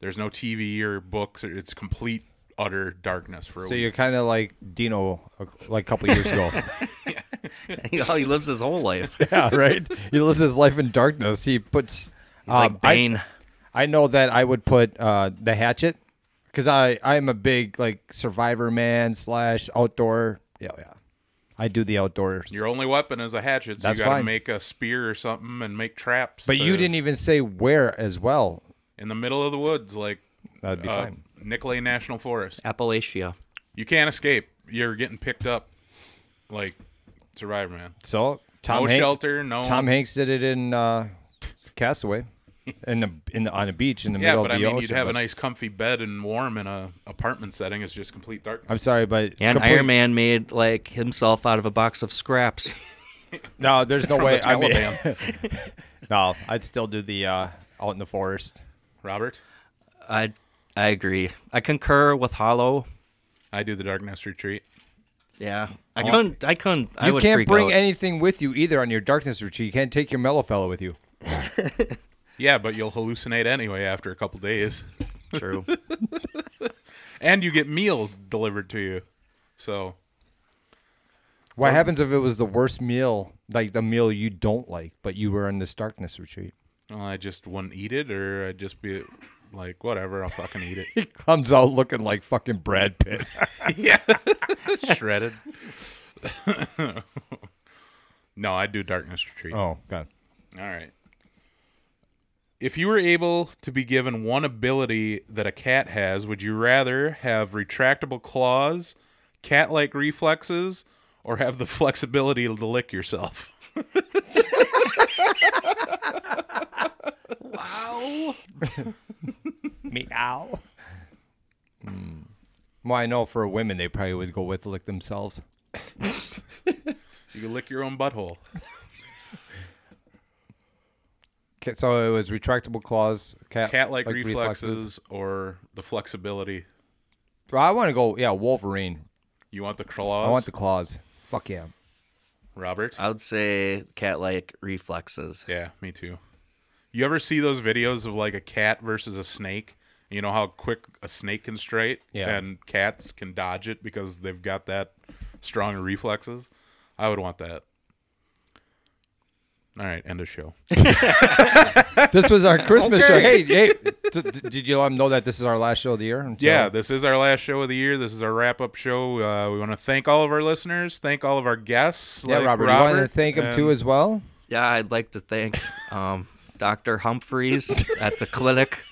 there's no TV or books. It's complete utter darkness for a So week. you're kind of like Dino, uh, like a couple years ago. [laughs] [laughs] oh, he lives his whole life. [laughs] yeah, right. He lives his life in darkness. He puts. He's like um, I- Bane. I know that I would put uh, the hatchet because I I'm a big like survivor man slash outdoor. Yeah, yeah. I do the outdoors. Your only weapon is a hatchet, so That's you got to fine. make a spear or something and make traps. but you didn't even say where as well. in the middle of the woods, like That'd be uh, fine. Nicolet National Forest. Appalachia. You can't escape. You're getting picked up, like Survivor Man. So Tom no Hanks, shelter, no. Tom Hanks did it in uh, Castaway, in the in the, on a beach in the yeah, middle but of the biggest. Yeah, but I mean, ocean. you'd have a nice, comfy bed and warm in a apartment setting. It's just complete darkness. I'm sorry, but And complete- Iron Man made like himself out of a box of scraps. [laughs] No, there's no way. the I mean, Taliban. [laughs] no, I'd still do the uh, out in the forest. Robert, I I agree. I concur with Hollow. I do the darkness retreat. Yeah, I couldn't. I couldn't. I you would can't freak bring out. anything with you either on your darkness retreat. You can't take your mellow fellow with you. [laughs] Yeah, but you'll hallucinate anyway after a couple days, [laughs] True. [laughs] and you get meals delivered to you. So What happens if it was the worst meal, like the meal you don't like, but you were in this darkness retreat? well, I just wouldn't eat it, or I'd just be like, whatever, I'll fucking eat it. [laughs] He comes out looking like fucking Brad Pitt. it. Shredded. no, I do darkness retreat. oh god. All right. If you were able to be given one ability that a cat has, would you rather have retractable claws, cat like reflexes, or have the [laughs] flexibility to lick yourself? Wow. [laughs] Meow. Hmm. Well, I know for women they probably would go with lick themselves. [laughs] You can lick your own butthole. Okay, so it was retractable claws, cat Cat like reflexes, or the flexibility. I want to go. Yeah, Wolverine. You want the claws? I want the claws. Fuck yeah. Robert? I would say cat-like reflexes. Yeah, me too. You ever see those videos of like a cat versus a snake? You know how quick a snake can strike, Yeah. and cats can dodge it because they've got that strong reflexes. I would want that. All right, end of show. [laughs] This was our Christmas show. Hey, hey, [laughs] d- d- did you let them know that this is our last show of the year? Until- Yeah, this is our last show of the year. This is our wrap up show. Uh, we want to thank all of our listeners, thank all of our guests. Yeah, like Robert. You want to Robert, thank him too as well? Yeah, I'd like to thank um, Dr. Humphreys at the clinic.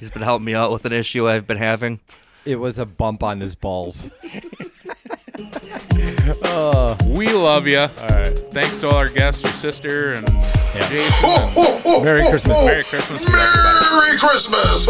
He's been helping me out with an issue I've been having. It was a bump on his balls. [laughs] [laughs] Uh, we love you. All right. Thanks to all our guests, your sister, and Jason. and Merry Christmas. Merry Christmas. to everybody. Merry Christmas!